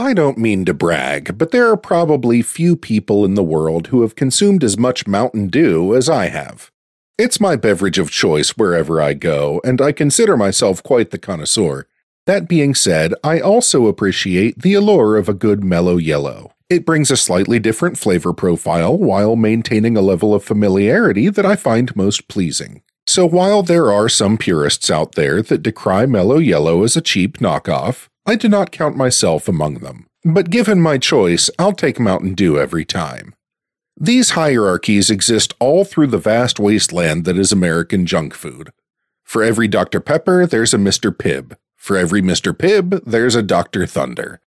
I don't mean to brag, but there are probably few people in the world who have consumed as much Mountain Dew as I have. It's my beverage of choice wherever I go, and I consider myself quite the connoisseur. That being said, I also appreciate the allure of a good Mello Yello. It brings a slightly different flavor profile while maintaining a level of familiarity that I find most pleasing. So while there are some purists out there that decry Mello Yello as a cheap knockoff, I do not count myself among them, but given my choice, I'll take Mountain Dew every time. These hierarchies exist all through the vast wasteland that is American junk food. For every Dr. Pepper, there's a Mr. Pibb. For every Mr. Pibb, there's a Dr. Thunder.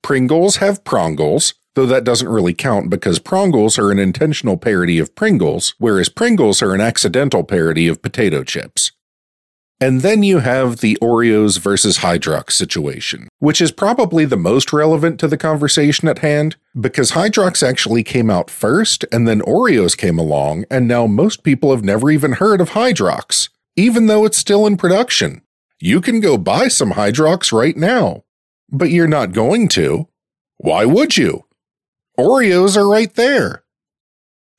Pringles have Prongles, though that doesn't really count because Prongles are an intentional parody of Pringles, whereas Pringles are an accidental parody of potato chips. And then you have the Oreos versus Hydrox situation, which is probably the most relevant to the conversation at hand because Hydrox actually came out first and then Oreos came along, and now most people have never even heard of Hydrox, even though it's still in production. You can go buy some Hydrox right now, but you're not going to. Why would you? Oreos are right there.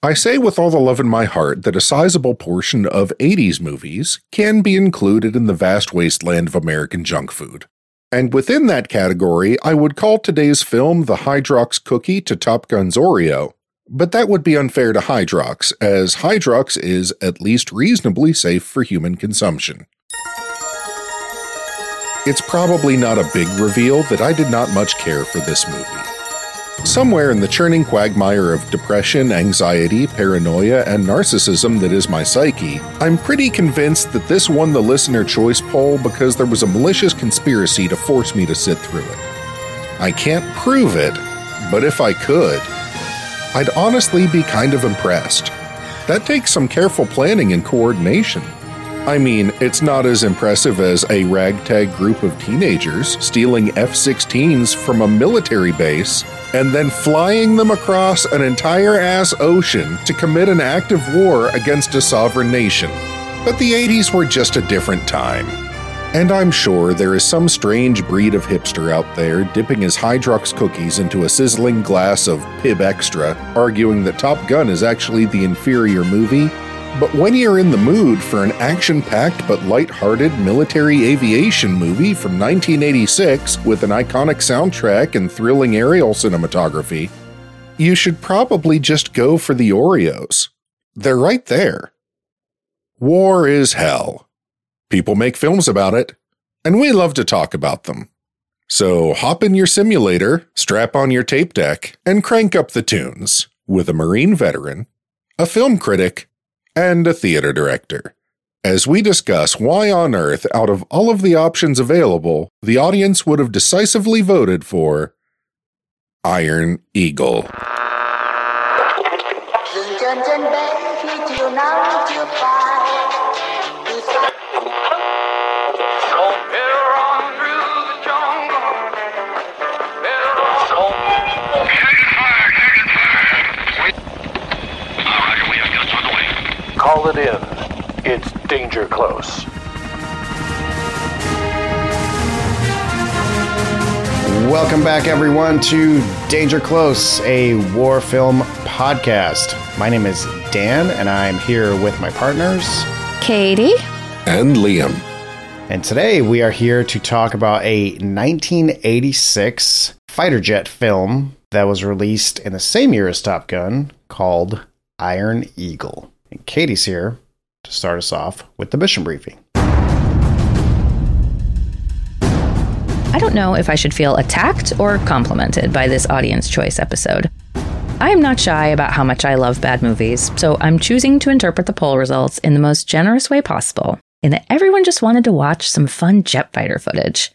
I say with all the love in my heart that a sizable portion of 80s movies can be included in the vast wasteland of American junk food. And within that category, I would call today's film the Hydrox Cookie to Top Gun's Oreo. But that would be unfair to Hydrox, as Hydrox is at least reasonably safe for human consumption. It's probably not a big reveal that I did not much care for this movie. Somewhere in the churning quagmire of depression, anxiety, paranoia, and narcissism that is my psyche, I'm pretty convinced that this won the listener choice poll because there was a malicious conspiracy to force me to sit through it. I can't prove it, but if I could, I'd honestly be kind of impressed. That takes some careful planning and coordination. I mean, it's not as impressive as a ragtag group of teenagers stealing F 16s from a military base and then flying them across an entire ass ocean to commit an act of war against a sovereign nation. But the 80s were just a different time. And I'm sure there is some strange breed of hipster out there dipping his Hydrox cookies into a sizzling glass of Pibb Xtra, arguing that Top Gun is actually the inferior movie but when you're in the mood for an action packed but light-hearted military aviation movie from 1986 with an iconic soundtrack and thrilling aerial cinematography, you should probably just go for the Oreos. They're right there. War is hell. People make films about it, and we love to talk about them. So hop in your simulator, strap on your tape deck, and crank up the tunes with a Marine veteran, a film critic, and a theater director. As we discuss why on earth, out of all of the options available, the audience would have decisively voted for Iron Eagle. Call it in. It's danger close. Welcome back, everyone, to Danger Close, a war film podcast. My name is Dan, and I'm here with my partners, Katie and Liam. And today we are here to talk about a 1986 fighter jet film that was released in the same year as Top Gun called Iron Eagle. And Katie's here to start us off with the mission briefing. I don't know if I should feel attacked or complimented by this audience choice episode. I am not shy about how much I love bad movies, so I'm choosing to interpret the poll results in the most generous way possible, in that everyone just wanted to watch some fun jet fighter footage.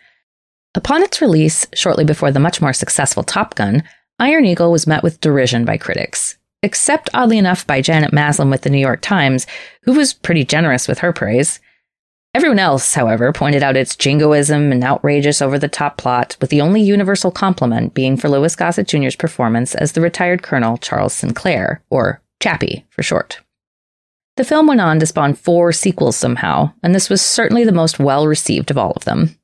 Upon its release, shortly before the much more successful Top Gun, Iron Eagle was met with derision by critics, except oddly enough by Janet Maslin with the New York Times, who was pretty generous with her praise. Everyone else, however, pointed out its jingoism and outrageous over the top plot, with the only universal compliment being for Louis Gossett Jr.'s performance as the retired Colonel Charles Sinclair, or Chappie for short. The film went on to spawn four sequels somehow, and this was certainly the most well received of all of them.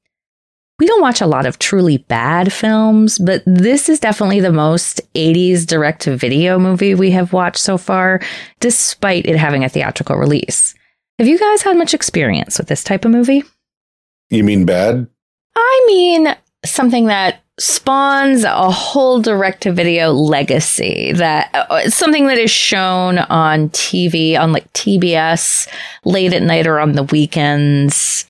We don't watch a lot of truly bad films, but this is definitely the most 80s direct to video movie we have watched so far, despite it having a theatrical release. Have you guys had much experience with this type of movie? You mean bad? I mean, something that spawns a whole direct to video legacy that uh, something that is shown on TV on like TBS late at night or on the weekends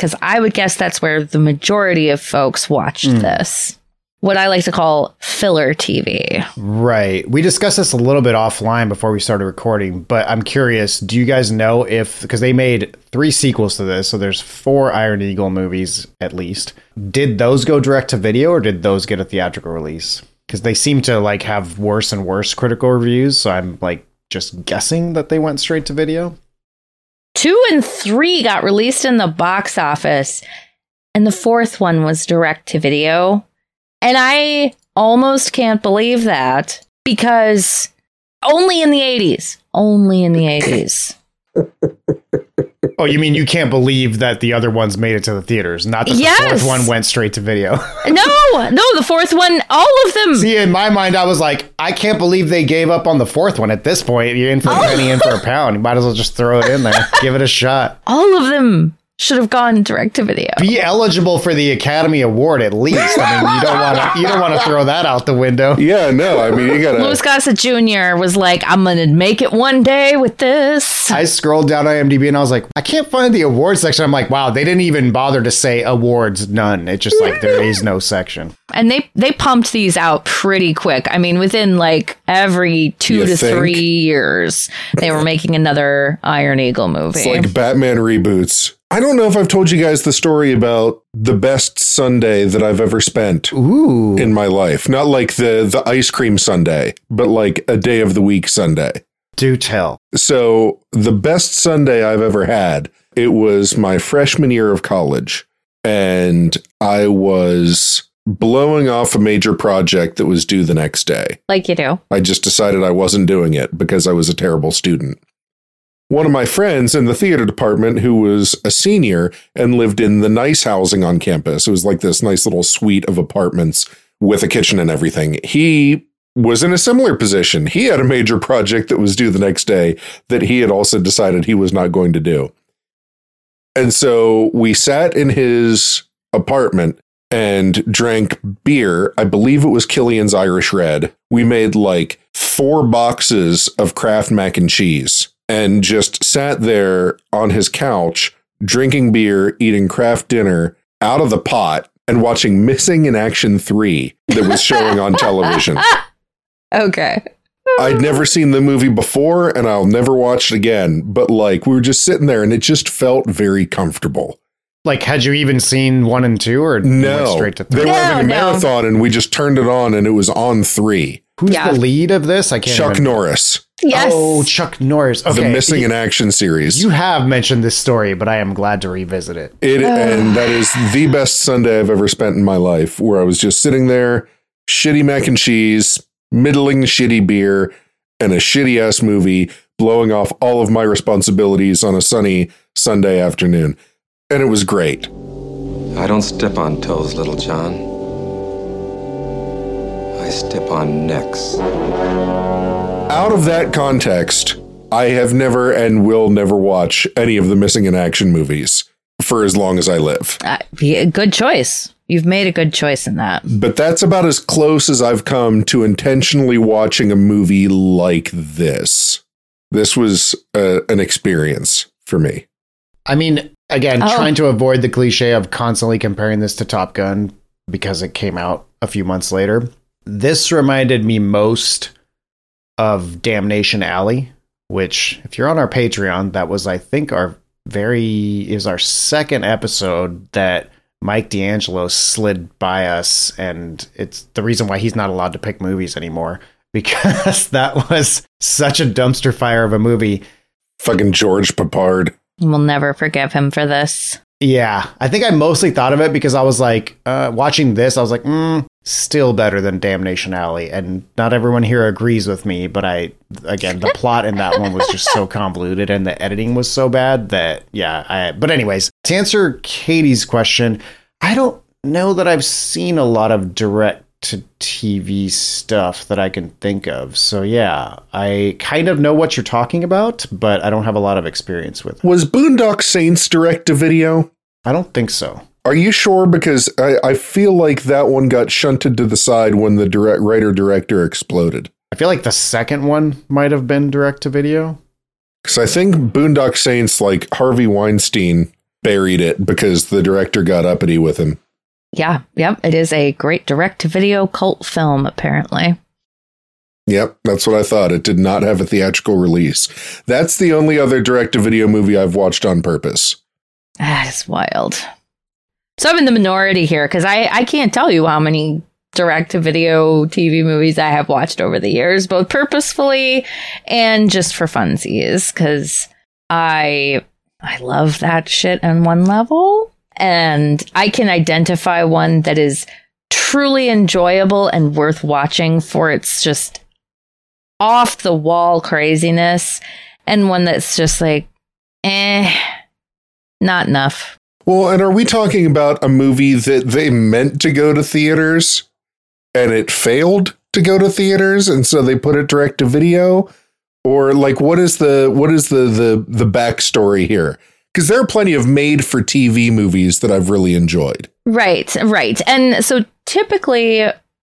because I would guess that's where the majority of folks watched Mm. this. What I like to call filler TV. Right. We discussed this a little bit offline before we started recording, but I'm curious, do you guys know if because they made 3 sequels to this, so there's 4 Iron Eagle movies at least. Did those go direct to video or did those get a theatrical release? Cuz they seem to like have worse and worse critical reviews, so I'm like just guessing that they went straight to video. Two and three got released in the box office, and the fourth one was direct to video. And I almost can't believe that because only in the 80s, only in the 80s. Oh, you mean you can't believe that the other ones made it to the theaters, not that the fourth one went straight to video. no, no, the fourth one, all of them. See, in my mind, I was like, I can't believe they gave up on the fourth one. At this point, you're in for a penny, in for a oh. pound. You might as well just throw it in there, give it a shot. all of them should have gone direct to video. Be eligible for the Academy Award at least. I mean, you don't want to you don't want to throw that out the window. Yeah, no. I mean, you gotta. Louis Gossett Jr. was like, I'm going to make it one day with this. I scrolled down IMDb and I was like, I can't find the awards section. I'm like, wow, they didn't even bother to say awards, none. It's just like there is no section. And they they pumped these out pretty quick. I mean, within like every two You to think? three years, they were making another Iron Eagle movie. It's like Batman reboots. I don't know if I've told you guys the story about the best Sunday that I've ever spent Ooh. in my life. Not like the the ice cream Sunday, but like a day of the week Sunday. Do tell. So the best Sunday I've ever had, it was my freshman year of college. And I was blowing off a major project that was due the next day. like you do. I just decided I wasn't doing it because I was a terrible student. One of my friends in the theater department, who was a senior and lived in the nice housing on campus, it was like this nice little suite of apartments with a kitchen and everything. He was in a similar position. He had a major project that was due the next day that he had also decided he was not going to do. And so we sat in his apartment and drank beer. I believe it was Killian's Irish Red. We made like four boxes of Kraft mac and cheese and just sat there on his couch drinking beer, eating Kraft dinner out of the pot and watching Missing in Action 3 that was showing on television. Okay. I'd never seen the movie before and I'll never watch it again, but like we were just sitting there and it just felt very comfortable. Like, had you even seen one and two, or No, straight to three? they three? were having a No, no. marathon and we just turned it on and it was on three. Who's Yeah. the lead of this? I can't. Chuck even- Norris, Yes. Oh, Chuck Norris. Okay, the Missing in Action series. You have mentioned this story, but I am glad to revisit it. It and that is the best Sunday I've ever spent in my life, where I was just sitting there, shitty mac and cheese, middling shitty beer, and a shitty ass movie, blowing off all of my responsibilities on a sunny Sunday afternoon, and it was great. I don't step on toes, little John. I step on necks. Out of that context, I have never and will never watch any of the Missing in Action movies for as long as I live. Uh, good choice. You've made a good choice in that. But that's about as close as I've come to intentionally watching a movie like this. This was uh, an experience for me. I mean, again, Oh. trying to avoid the cliche of constantly comparing this to Top Gun because it came out a few months later. This reminded me most of Damnation Alley, which, if you're on our Patreon, that was, I think, our very is our second episode that Mike D'Angelo slid by us, and it's the reason why he's not allowed to pick movies anymore because that was such a dumpster fire of a movie. Fucking George Peppard. We'll never forgive him for this. Yeah, I think I mostly thought of it because I was like, uh, watching this, I was like, mm, still better than Damnation Alley. And not everyone here agrees with me, but I, again, the plot in that one was just so convoluted and the editing was so bad that, yeah, I, but anyways, to answer Katie's question, I don't know that I've seen a lot of direct to TV stuff that I can think of. So yeah, I kind of know what you're talking about, but I don't have a lot of experience with it. Was Boondock Saints direct to video? I don't think so. Are you sure? Because I, I feel like that one got shunted to the side when the direct writer director exploded. I feel like the second one might have been direct to video. Because I think Boondock Saints, like Harvey Weinstein, buried it because the director got uppity with him. Yeah, yep. It is a great direct to video cult film, apparently. Yep, that's what I thought. It did not have a theatrical release. That's the only other direct to video movie I've watched on purpose. That is wild. So I'm in the minority here because I, I can't tell you how many direct to video TV movies I have watched over the years, both purposefully and just for funsies, because I I love that shit on one level. And I can identify one that is truly enjoyable and worth watching for its just off the wall craziness, and one that's just like, eh, not enough. Well, and are we talking about a movie that they meant to go to theaters and it failed to go to theaters and so they put it direct to video? Or like what is the what is the the the backstory here? Because there are plenty of made for TV movies that I've really enjoyed. Right, right. And so typically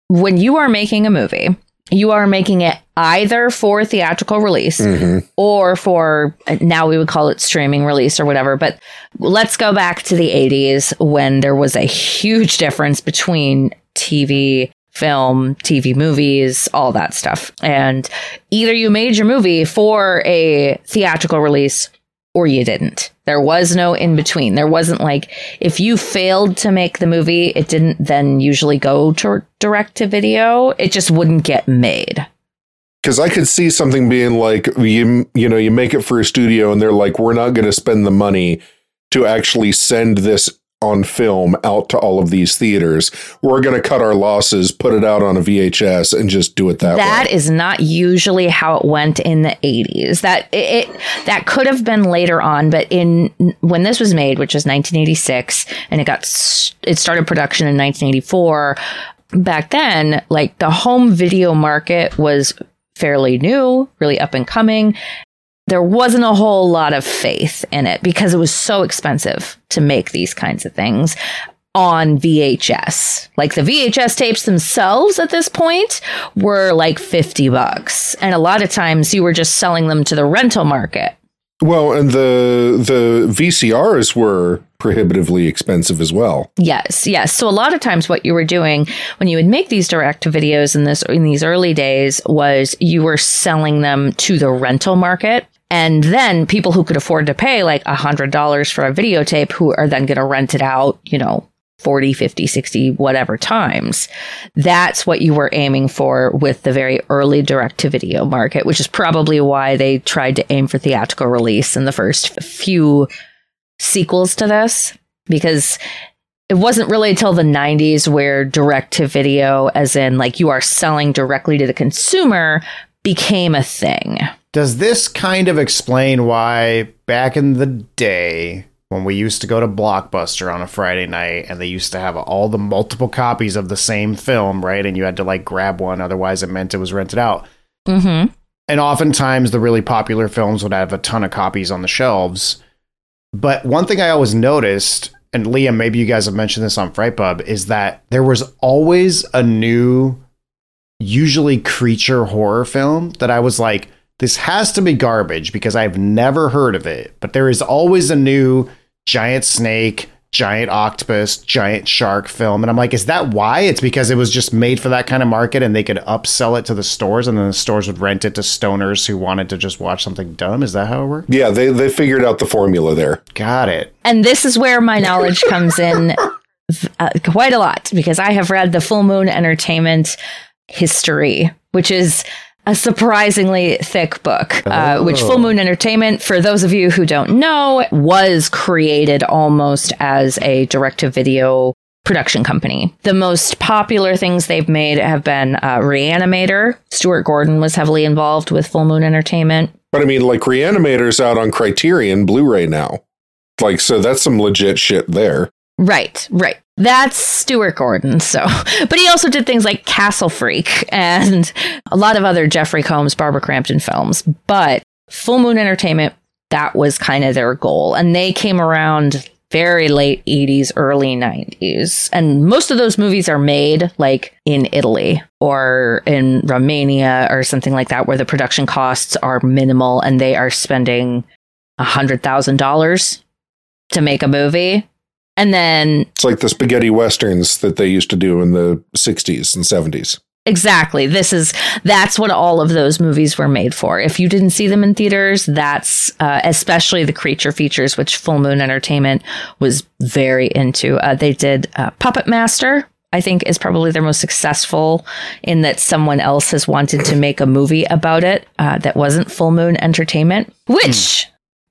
when you are making a movie, you are making it either for theatrical release Mm-hmm. or for now we would call it streaming release or whatever. But let's go back to the 80s when there was a huge difference between TV, film, TV movies, all that stuff. And either you made your movie for a theatrical release or you didn't. There was no in between. There wasn't like if you failed to make the movie, it didn't then usually go to direct to video. It just wouldn't get made. Because I could see something being like you you know you make it for a studio and they're like we're not going to spend the money to actually send this on film out to all of these theaters. We're going to cut our losses, put it out on a VHS, and just do it that, That way. is not usually how it went in the 80s. That it, it that could have been later on, but in when this was made, which was 1986, and it got it started production in 1984. Back then, like the home video market was fairly new, really up and coming. There wasn't a whole lot of faith in it because it was so expensive to make these kinds of things on VHS. Like the VHS tapes themselves at this point were like 50 bucks. And a lot of times you were just selling them to the rental market. Well, and the the VCRs were prohibitively expensive as well. Yes, yes. So a lot of times what you were doing when you would make these direct videos in this in these early days was you were selling them to the rental market. And then people who could afford to pay like a hundred dollars for a videotape who are then going to rent it out, you know, 40, 50, 60, whatever times. That's what you were aiming for with the very early direct to video market, which is probably why they tried to aim for theatrical release in the first few sequels to this because it wasn't really until the 90s where direct to video as in like you are selling directly to the consumer became a thing Does this kind of explain why back in the day when we used to go to Blockbuster on a Friday night and they used to have all the multiple copies of the same film, right? And you had to like grab one, otherwise it meant it was rented out. mm-hmm And oftentimes the really popular films would have a ton of copies on the shelves. But one thing I always noticed, and Liam, maybe you guys have mentioned this on Frightpub, is that there was always a new, usually creature horror film that I was like, this has to be garbage because I've never heard of it. But there is always a new giant snake, giant octopus, giant shark film. And I'm like, is that why? It's because it was just made for that kind of market and they could upsell it to the stores and then the stores would rent it to stoners who wanted to just watch something dumb. Is that how it worked? Yeah, they they figured out the formula there. Got it. and this is where my knowledge comes in uh, quite a lot because i have read the full moon entertainment history which is a surprisingly thick book, uh, which Full Moon Entertainment, for those of you who don't know, was created almost as a direct to video production company. The most popular things they've made have been uh, Reanimator. Stuart Gordon was heavily involved with Full Moon Entertainment. But I mean, like Reanimator's out on Criterion Blu-ray now. Like, so that's some legit shit there. Right, right. That's Stuart Gordon. So, but he also did things like Castle Freak and a lot of other Jeffrey Combs, Barbara Crampton films. But Full Moon Entertainment, that was kind of their goal. And they came around very late 80s, early 90s. And most of those movies are made like in Italy or in Romania or something like that, where the production costs are minimal and they are spending $100,000 to make a movie. And then It's like the spaghetti westerns that they used to do in the 60s and 70s. Exactly. This is that's what all of those movies were made for. If you didn't see them in theaters, that's uh, especially the creature features, which Full Moon Entertainment was very into. Uh, they did uh, Puppet Master. I think is probably their most successful in that someone else has wanted to make a movie about it uh, that wasn't Full Moon Entertainment. Which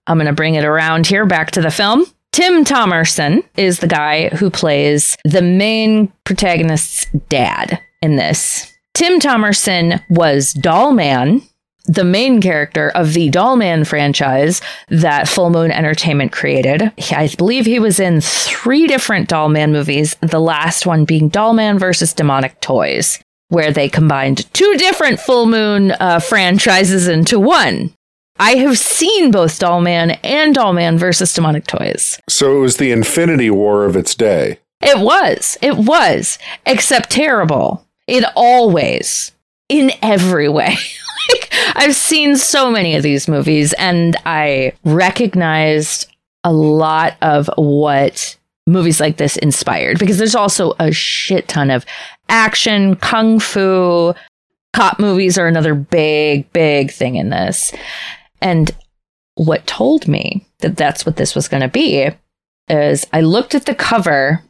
I'm going to bring it around here back to the film. Tim Thomerson is the guy who plays the main protagonist's dad in this. Tim Thomerson was Dollman, the main character of the Dollman franchise that Full Moon Entertainment created. I believe he was in three different Dollman movies, the last one being Dollman versus Demonic Toys, where they combined two different Full Moon uh, franchises into one. I have seen both Dollman and Dollman versus Demonic Toys. So it was the Infinity War of its day. It was. It was. Except terrible. In all ways. In every way. like, I've seen so many of these movies and I recognized a lot of what movies like this inspired because there's also a shit ton of action, kung fu, cop movies are another big, big thing in this. And what told me that that's what this was going to be is I looked at the cover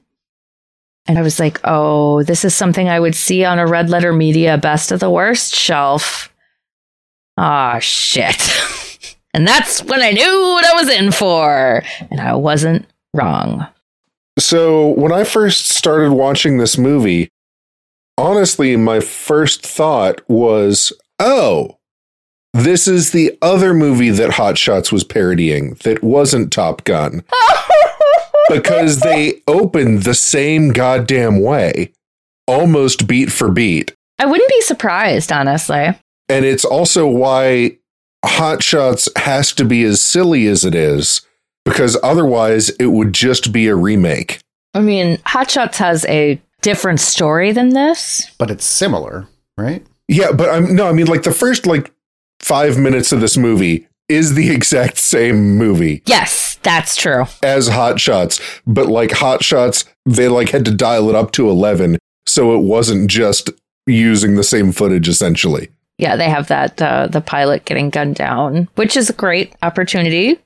and I was like, oh, this is something I would see on a Red Letter Media Best of the Worst shelf. Ah, shit. and that's when I knew what I was in for. And I wasn't wrong. So when I first started watching this movie, honestly, my first thought was, oh, this is the other movie that Hot Shots was parodying that wasn't Top Gun. because they opened the same goddamn way, almost beat for beat. I wouldn't be surprised, honestly. And it's also why Hot Shots has to be as silly as it is, because otherwise it would just be a remake. I mean, Hot Shots has a different story than this. But it's similar, right? Yeah, but I'm no, I mean like the first like five minutes of this movie is the exact same movie Yes, that's true. as Hot Shots, but like Hot Shots, they like had to dial it up to eleven, so it wasn't just using the same footage essentially. Yeah, they have that uh, the pilot getting gunned down, which is a great opportunity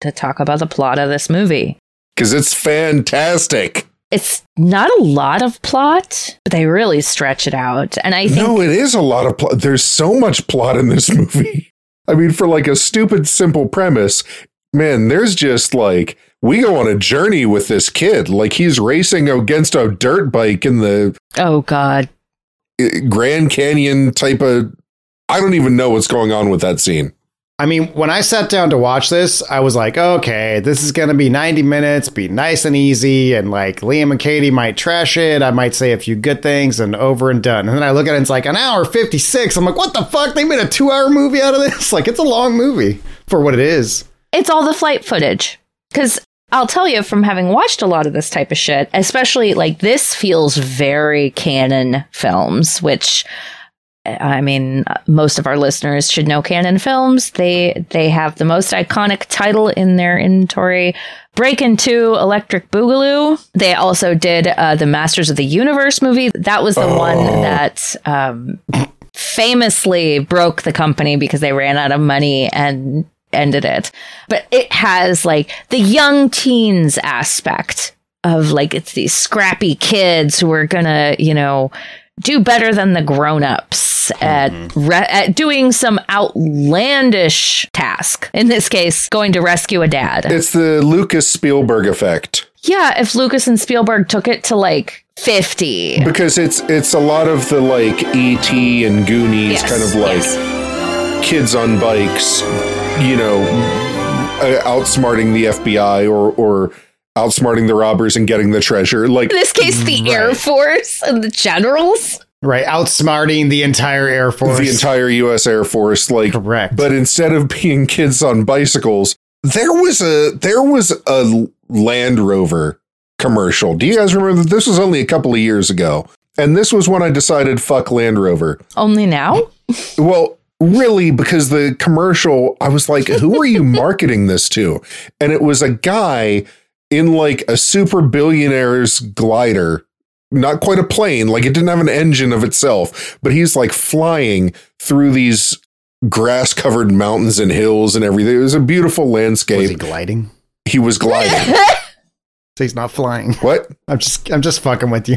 to talk about the plot of this movie. Because it's fantastic. It's not a lot of plot, but they really stretch it out. And I think No, it is a lot of plot. There's so much plot in this movie. I mean, for like a stupid, simple premise, man, there's just like, we go on a journey with this kid. Like he's racing against a dirt bike in the oh god, Grand Canyon type of. I don't even know what's going on with that scene. I mean, when I sat down to watch this, I was like, okay, this is going to be 90 minutes, be nice and easy. And like Liam and Katie might trash it. I might say a few good things and over and done. And then I look at it, and it's like an hour 56. I'm like, what the fuck? They made a two hour movie out of this? Like, it's a long movie for what it is. it's all the flight footage. Because I'll tell you from having watched a lot of this type of shit, especially like this feels very Cannon films, which I mean, most of our listeners should know Cannon Films. They they have the most iconic title in their inventory, Breakin' 2 Electric Boogaloo. They also did uh, the Masters of the Universe movie. That was the one that um, famously broke the company because they ran out of money and ended it. But it has like the young teens aspect of like it's these scrappy kids who are gonna, you know, do better than the grown-ups at, re- at doing some outlandish task. In this case, going to rescue a dad. It's the Lucas Spielberg effect yeah, if Lucas and Spielberg took it to like 50. because it's it's a lot of the like ET and Goonies Yes, kind of like yes. kids on bikes, you know, uh, outsmarting the FBI or or outsmarting the robbers and getting the treasure. Like In this case, the mm, Air Force and the generals. Right, outsmarting the entire Air Force. the entire US Air Force like Correct. but instead of being kids on bicycles there was a there was a Land Rover commercial. Do you guys remember that this was only a couple of years ago? And this was when I decided fuck Land Rover. Only now? Well, really because the commercial I was like who are you marketing this to? And it was a guy in like a super billionaire's glider not quite a plane, like it didn't have an engine of itself, but he's like flying through these grass covered mountains and hills and everything. It was a beautiful landscape. was he landscape. gliding? He was gliding. So he's not flying. what? I'm just I'm just fucking with you.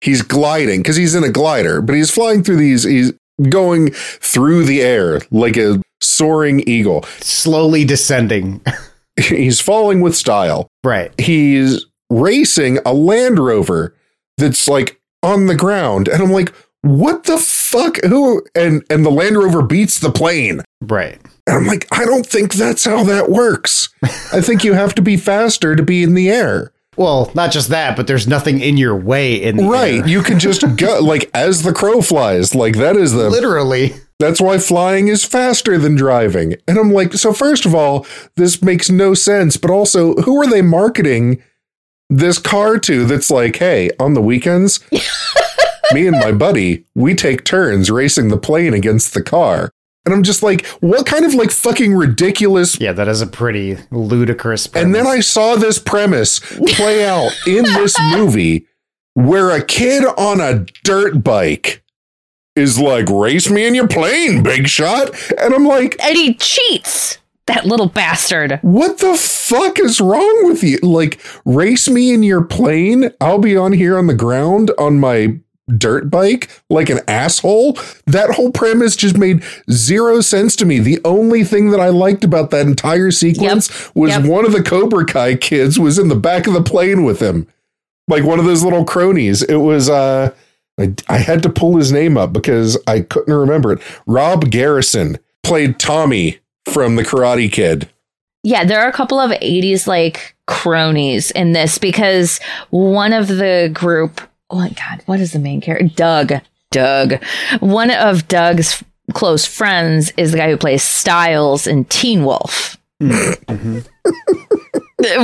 He's gliding because he's in a glider, but he's flying through these, he's going through the air like a soaring eagle. Slowly descending. He's falling with style. right. He's racing a Land Rover that's like on the ground. And I'm like, what the fuck? Who? And and the Land Rover beats the plane. Right. And I'm like, I don't think that's how that works. I think you have to be faster to be in the air. Well, not just that, but there's nothing in your way in the Right. air. You can just go like as the crow flies. Like that is the Literally. That's why flying is faster than driving. And I'm like, so first of all, this makes no sense. But also, who are they marketing this car to that's like, hey, on the weekends, me and my buddy, we take turns racing the plane against the car. And I'm just like, what kind of like fucking ridiculous Yeah, that is a pretty ludicrous. and then I saw this premise play out in this movie where a kid on a dirt bike is like, race me in your plane, big shot. And I'm like, And he cheats. That little bastard. what the fuck is wrong with you? Like, race me in your plane. I'll be on here on the ground on my dirt bike like an asshole. That whole premise just made zero sense to me. The only thing that I liked about that entire sequence was Yep. one of the Cobra Kai kids was in the back of the plane with him. Like one of those little cronies. It was uh I, I had to pull his name up because I couldn't remember it. Rob Garrison played Tommy from the Karate Kid. Yeah, there are a couple of 80s like cronies in this because one of the group, oh my God, what is the main character? Doug. Doug. One of Doug's close friends is the guy who plays Stiles in Teen Wolf. Mhm.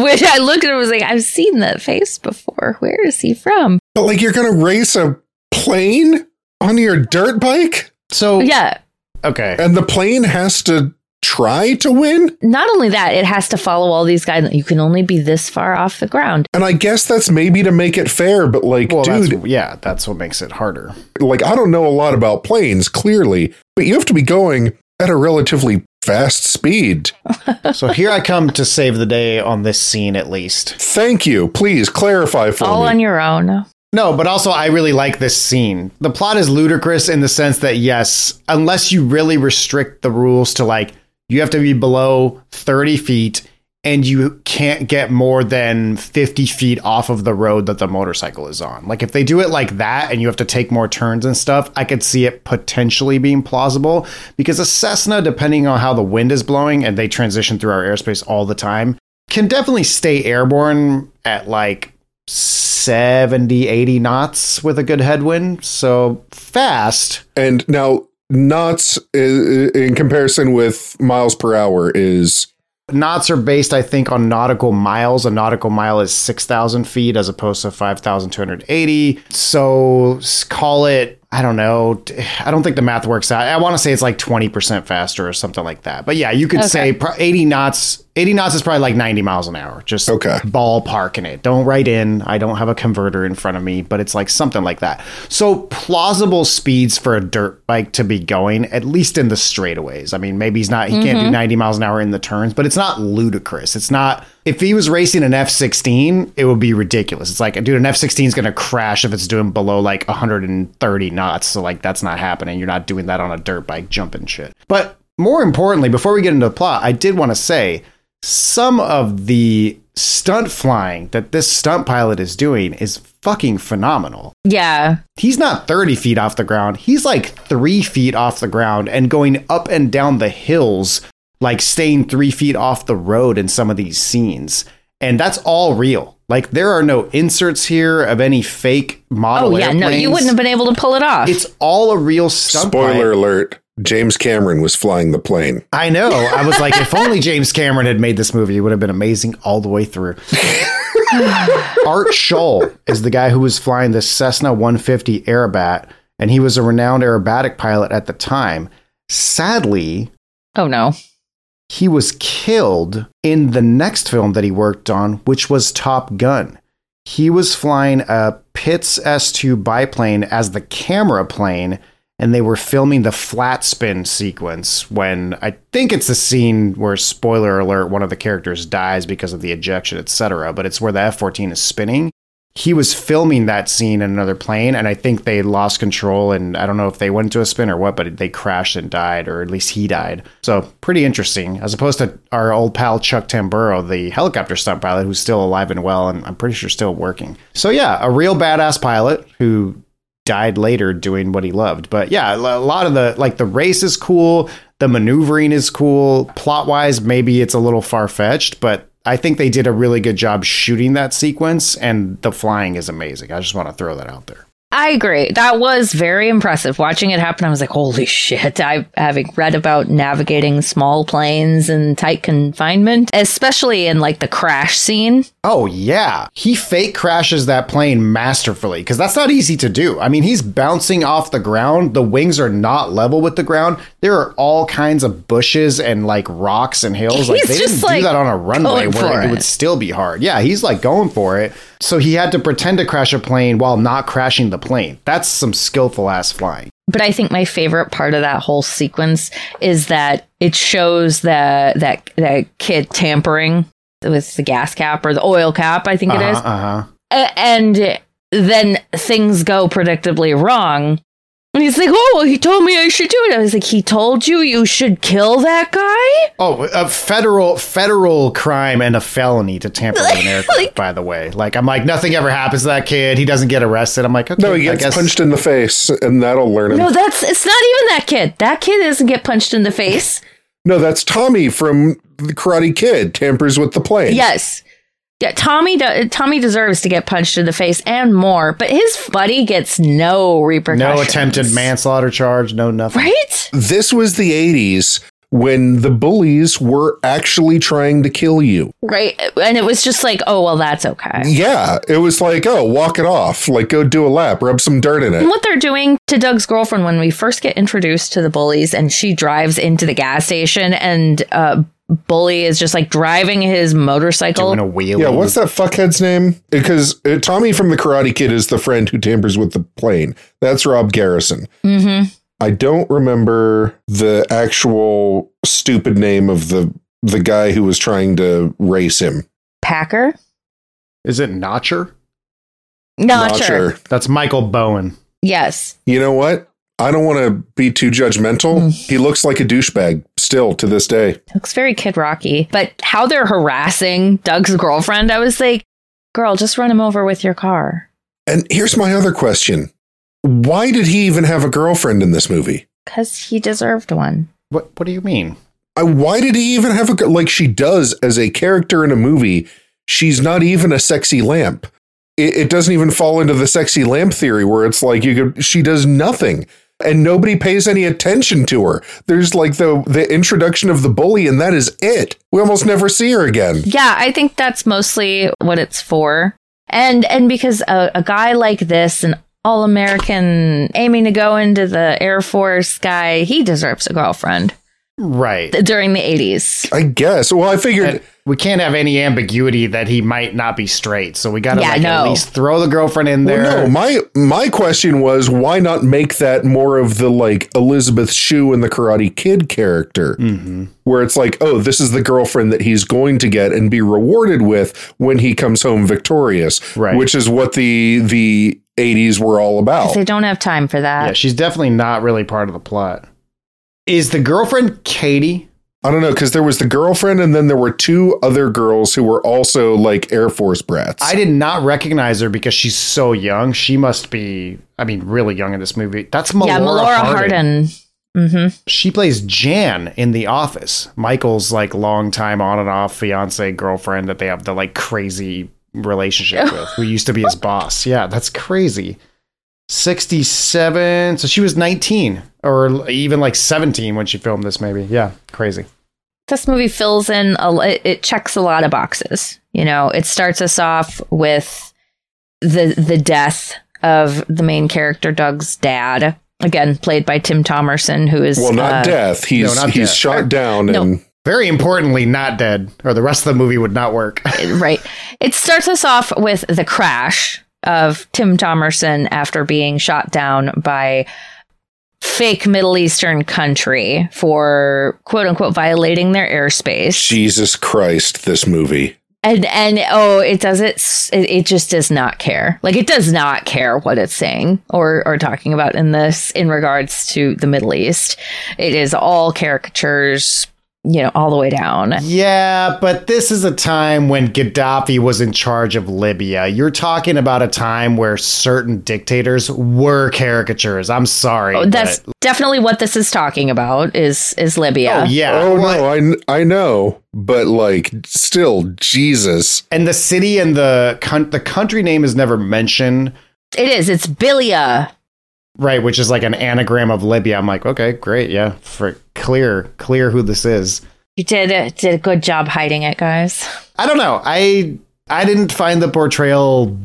Which I looked at and was like, I've seen that face before. Where is he from? But like you're gonna race a plane on your dirt bike? So Yeah. okay. And the plane has to try to win? Not only that, it has to follow all these guidelines. You can only be this far off the ground. And I guess that's maybe to make it fair, but like, Well, dude, that's, yeah, that's what makes it harder. like I don't know a lot about planes, clearly, but you have to be going at a relatively fast speed. So here I come to save the day on this scene, at least. Thank you. Please clarify for all me. on your own. No, but also I really like this scene. The plot is ludicrous in the sense that yes, unless you really restrict the rules to like you have to be below 30 feet and you can't get more than 50 feet off of the road that the motorcycle is on. Like if they do it like that and you have to take more turns and stuff, I could see it potentially being plausible because a Cessna depending on how the wind is blowing and they transition through our airspace all the time can definitely stay airborne at like 70, 80 knots with a good headwind. So fast. and now knots in comparison with miles per hour is Knots are based, I think, on nautical miles. A nautical mile is 6,000 feet as opposed to 5,280. So call it, I don't know. I don't think the math works out. I want to say it's like 20% faster or something like that. But yeah, you could Okay. say 80 knots. 80 knots is probably like 90 miles an hour. Just Okay. ballparking it. Don't write in. I don't have a converter in front of me, but it's like something like that. So plausible speeds for a dirt bike to be going, at least in the straightaways. I mean, maybe he's not, he can't do mm-hmm. 90 miles an hour in the turns, but it's not ludicrous. It's not, if he was racing an F 16, it would be ridiculous. It's like, dude, an F 16 is going to crash if it's doing below like 130 knots. So, like, that's not happening. You're not doing that on a dirt bike jumping shit. But more importantly, before we get into the plot, I did want to say, some of the stunt flying that this stunt pilot is doing is fucking phenomenal. Yeah. He's not 30 feet off the ground. He's like three feet off the ground and going up and down the hills, like staying three feet off the road in some of these scenes. And that's all real. Like there are no inserts here of any fake model. Oh yeah, no, you wouldn't have been able to pull it off. It's all a real stunt. Spoiler pilot. alert: James Cameron was flying the plane. I know. I was like, if only James Cameron had made this movie, it would have been amazing all the way through. Art Scholl is the guy who was flying the Cessna 150 Aerobat, and he was a renowned aerobatic pilot at the time. Sadly, oh no. He was killed in the next film that he worked on, which was Top Gun. He was flying a Pitts S2 biplane as the camera plane, and they were filming the flat spin sequence when I think it's the scene where, spoiler alert, one of the characters dies because of the ejection, etc. But it's where the F 14 is spinning he was filming that scene in another plane and i think they lost control and i don't know if they went into a spin or what but they crashed and died or at least he died. So pretty interesting. As opposed to our old pal Chuck Tamburro the helicopter stunt pilot who's still alive and well and i'm pretty sure still working. So yeah a real badass pilot who died later doing what he loved. But yeah a lot of the like the race is cool the maneuvering is cool. Plot wise maybe it's a little far-fetched but I think they did a really good job shooting that sequence, and the flying is amazing. I just want to throw that out there. I agree. That was very impressive. Watching it happen, I was like, holy shit. I, having read about navigating small planes and tight confinement, especially in like the crash scene. Oh, yeah. He fake crashes that plane masterfully because that's not easy to do. I mean, he's bouncing off the ground. The wings are not level with the ground. There are all kinds of bushes and like rocks and hills. Like they just, didn't like, do that on a runway where it it. would still be hard. Yeah, he's like going for it. So he had to pretend to crash a plane while not crashing the plane. That's some skillful ass flying. But I think my favorite part of that whole sequence is that it shows that that that kid tampering with the gas cap or the oil cap, I think it is. Uh huh. A- and then things go predictably wrong. And he's like, "Oh, well, he told me I should do it." I was like, "He told you you should kill that guy?" Oh, a federal federal crime and a felony to tamper with an aircraft. Like- by the way, like I'm like nothing ever happens to that kid. He doesn't get arrested. I'm like, okay, No, he I gets guess. punched in the face, and that'll learn him. No, that's it's not even that kid. That kid doesn't get punched in the face. No, that's Tommy from the Karate Kid. Tampers with the plane. Yes. Yeah, Tommy do- Tommy deserves to get punched in the face and more, but his buddy gets no repercussions. No attempted manslaughter charge. No nothing. Right? This was the '80s when the bullies were actually trying to kill you. Right. And it was just like, oh well, that's okay. Yeah, it was like, oh, walk it off. Like, go do a lap, rub some dirt in And it. what they're doing to Doug's girlfriend when we first get introduced to the bullies and she drives into the gas station and uh bully is just like driving his motorcycle. Doing a wheelie. Yeah, what's that fuckhead's name? Because uh, Tommy from the Karate Kid is the friend who tampers with the plane. That's Rob Garrison. mm-hmm. I don't remember the actual stupid name of the the guy who was trying to race him. Packer? Is it Knotcher? Not, sure. That's Michael Bowen. Yes. You know what? I don't want to be too judgmental. Mm. He looks like a douchebag still to this day. Looks very Kid Rocky. But how they're harassing Doug's girlfriend, I was like, girl, just run him over with your car. And here's my other question. Why did he even have a girlfriend in this movie? Because he deserved one. What What do you mean? I, why did he even have a gir- like she does as a character in a movie? She's not even a sexy lamp. It, it doesn't even fall into the sexy lamp theory where it's like you could, she does nothing and nobody pays any attention to her. There's like the the introduction of the bully and that is it. We almost never see her again. Yeah, I think that's mostly what it's for. And and because a, a guy like this, an all American aiming to go into the Air Force guy, he deserves a girlfriend Right. during the 80s. I guess. Well, I figured And we can't have any ambiguity that he might not be straight. So we got to Yeah, like at least throw the girlfriend in there. Well, no, my my question was why not make that more of the like Elizabeth Shue and the Karate Kid character, Mm-hmm. where it's like, oh, this is the girlfriend that he's going to get and be rewarded with when he comes home victorious, Right. which is what the the '80s were all about. They don't have time for that. yeah, she's definitely not really part of the plot. Is the girlfriend Katie? I don't know because there was the girlfriend and then there were two other girls who were also like Air Force brats. I did not recognize her because she's so young. She must be, I mean, really young in this movie. That's Melora, yeah, Melora Hardin. Hardin. Mm-hmm. She plays Jan in The Office, Michael's like longtime on and off fiance girlfriend that they have the like crazy relationship with, who used to be his boss. Yeah, that's crazy. 67. So she was 19 or even like 17 when she filmed this, maybe. Yeah, crazy. This movie fills in, a, it- it checks a lot of boxes. You know, it starts us off with the the death of the main character, Doug's dad. Again, played by Tim Thomerson, who is Well, not uh, death. He's no, not he's death. shot down No. and Very importantly, not dead, or the rest of the movie would not work. right. It starts us off with the crash of Tim Thomerson after being shot down by fake Middle Eastern country for quote unquote violating their airspace. Jesus Christ, this movie. And and oh, it does it, it. It just does not care. Like it does not care what it's saying or or talking about in this in regards to the Middle East. It is all caricatures, you know, all the way down. Yeah, but this is a time when Gaddafi was in charge of Libya. You're talking about a time where certain dictators were caricatures. I'm sorry. Oh, that's but- definitely what this is talking about. Is is Libya? oh yeah. oh Well, no, I I know, but like still Jesus. And the city and the coun- the country name is never mentioned, It is. It's Bilia. Right? Which is like an anagram of Libya. I'm like, okay, great, yeah, for clear, clear who this is. You did did a good job hiding it, guys. I don't know. I I didn't find the portrayal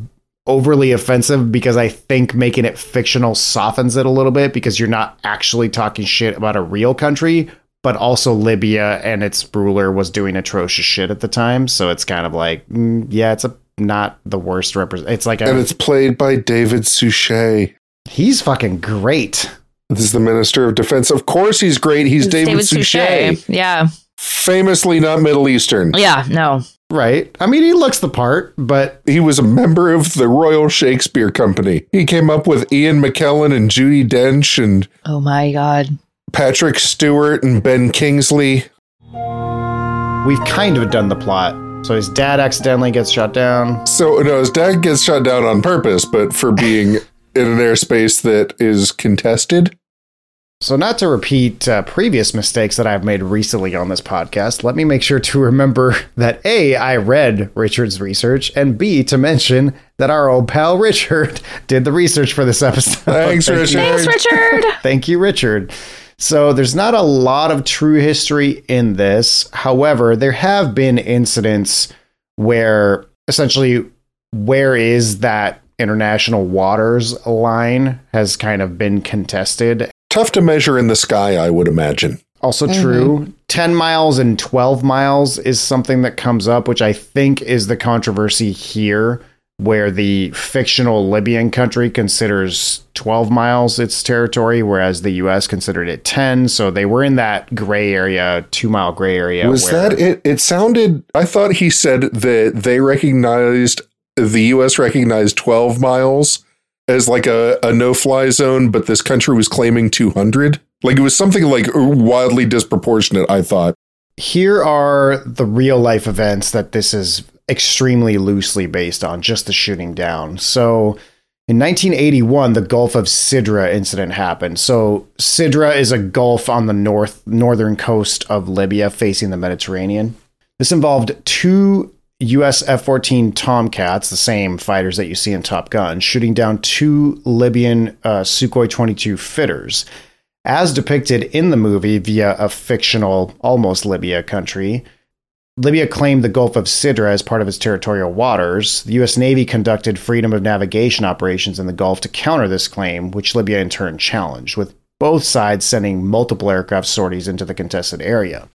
overly offensive because I think making it fictional softens it a little bit because you're not actually talking shit about a real country, but also Libya and its ruler was doing atrocious shit at the time, so it's kind of like, mm, yeah, it's a not the worst represent. It's like And it's played by David Suchet. He's fucking great. This is the Minister of Defense. Of course he's great. He's It's David, Suchet. Yeah. Famously not Middle Eastern. Yeah. No. Right. I mean, he looks the part, but He was a member of the Royal Shakespeare Company. He came up with Ian McKellen and Judi Dench and Oh my God. Patrick Stewart and Ben Kingsley. we've kind of done the plot. So his dad accidentally gets shot down. So no, his dad gets shot down on purpose, but for being in an airspace that is contested. So, not to repeat uh, previous mistakes that I've made recently on this podcast, let me make sure to remember that A, I read Richard's research, and B, to mention that our old pal Richard did the research for this episode. Thanks, Thank Richard. Thanks, Richard. Thank you, Richard. So, there's not a lot of true history in this. However, there have been incidents where essentially, where is that international waters line has kind of been contested Tough to measure in the sky, I would imagine. also true. Mm-hmm. 10 miles and 12 miles is something that comes up, which I think is the controversy here, where the fictional Libyan country considers 12 miles its territory, whereas the US considered it 10. So they were in that gray area, two mile gray area. Was where- that it? It sounded. I thought he said that they recognized the U.S. recognized 12 miles as like a, a no-fly zone, but this country was claiming 200. Like it was something like wildly disproportionate. I thought. Here are the real life events that this is extremely loosely based on, just the shooting down. So in 1981, the Gulf of Sidra incident happened. So Sidra is a gulf on the north northern coast of Libya facing the Mediterranean. This involved two US F 14 Tomcats, the same fighters that you see in Top Gun, shooting down two Libyan uh, Sukhoi 22 fitters as depicted in the movie via a fictional, almost Libya country. Libya claimed the Gulf of Sidra as part of its territorial waters. The U.S. Navy conducted freedom of navigation operations in the Gulf to counter this claim, which Libya in turn challenged, with both sides sending multiple aircraft sorties into the contested area.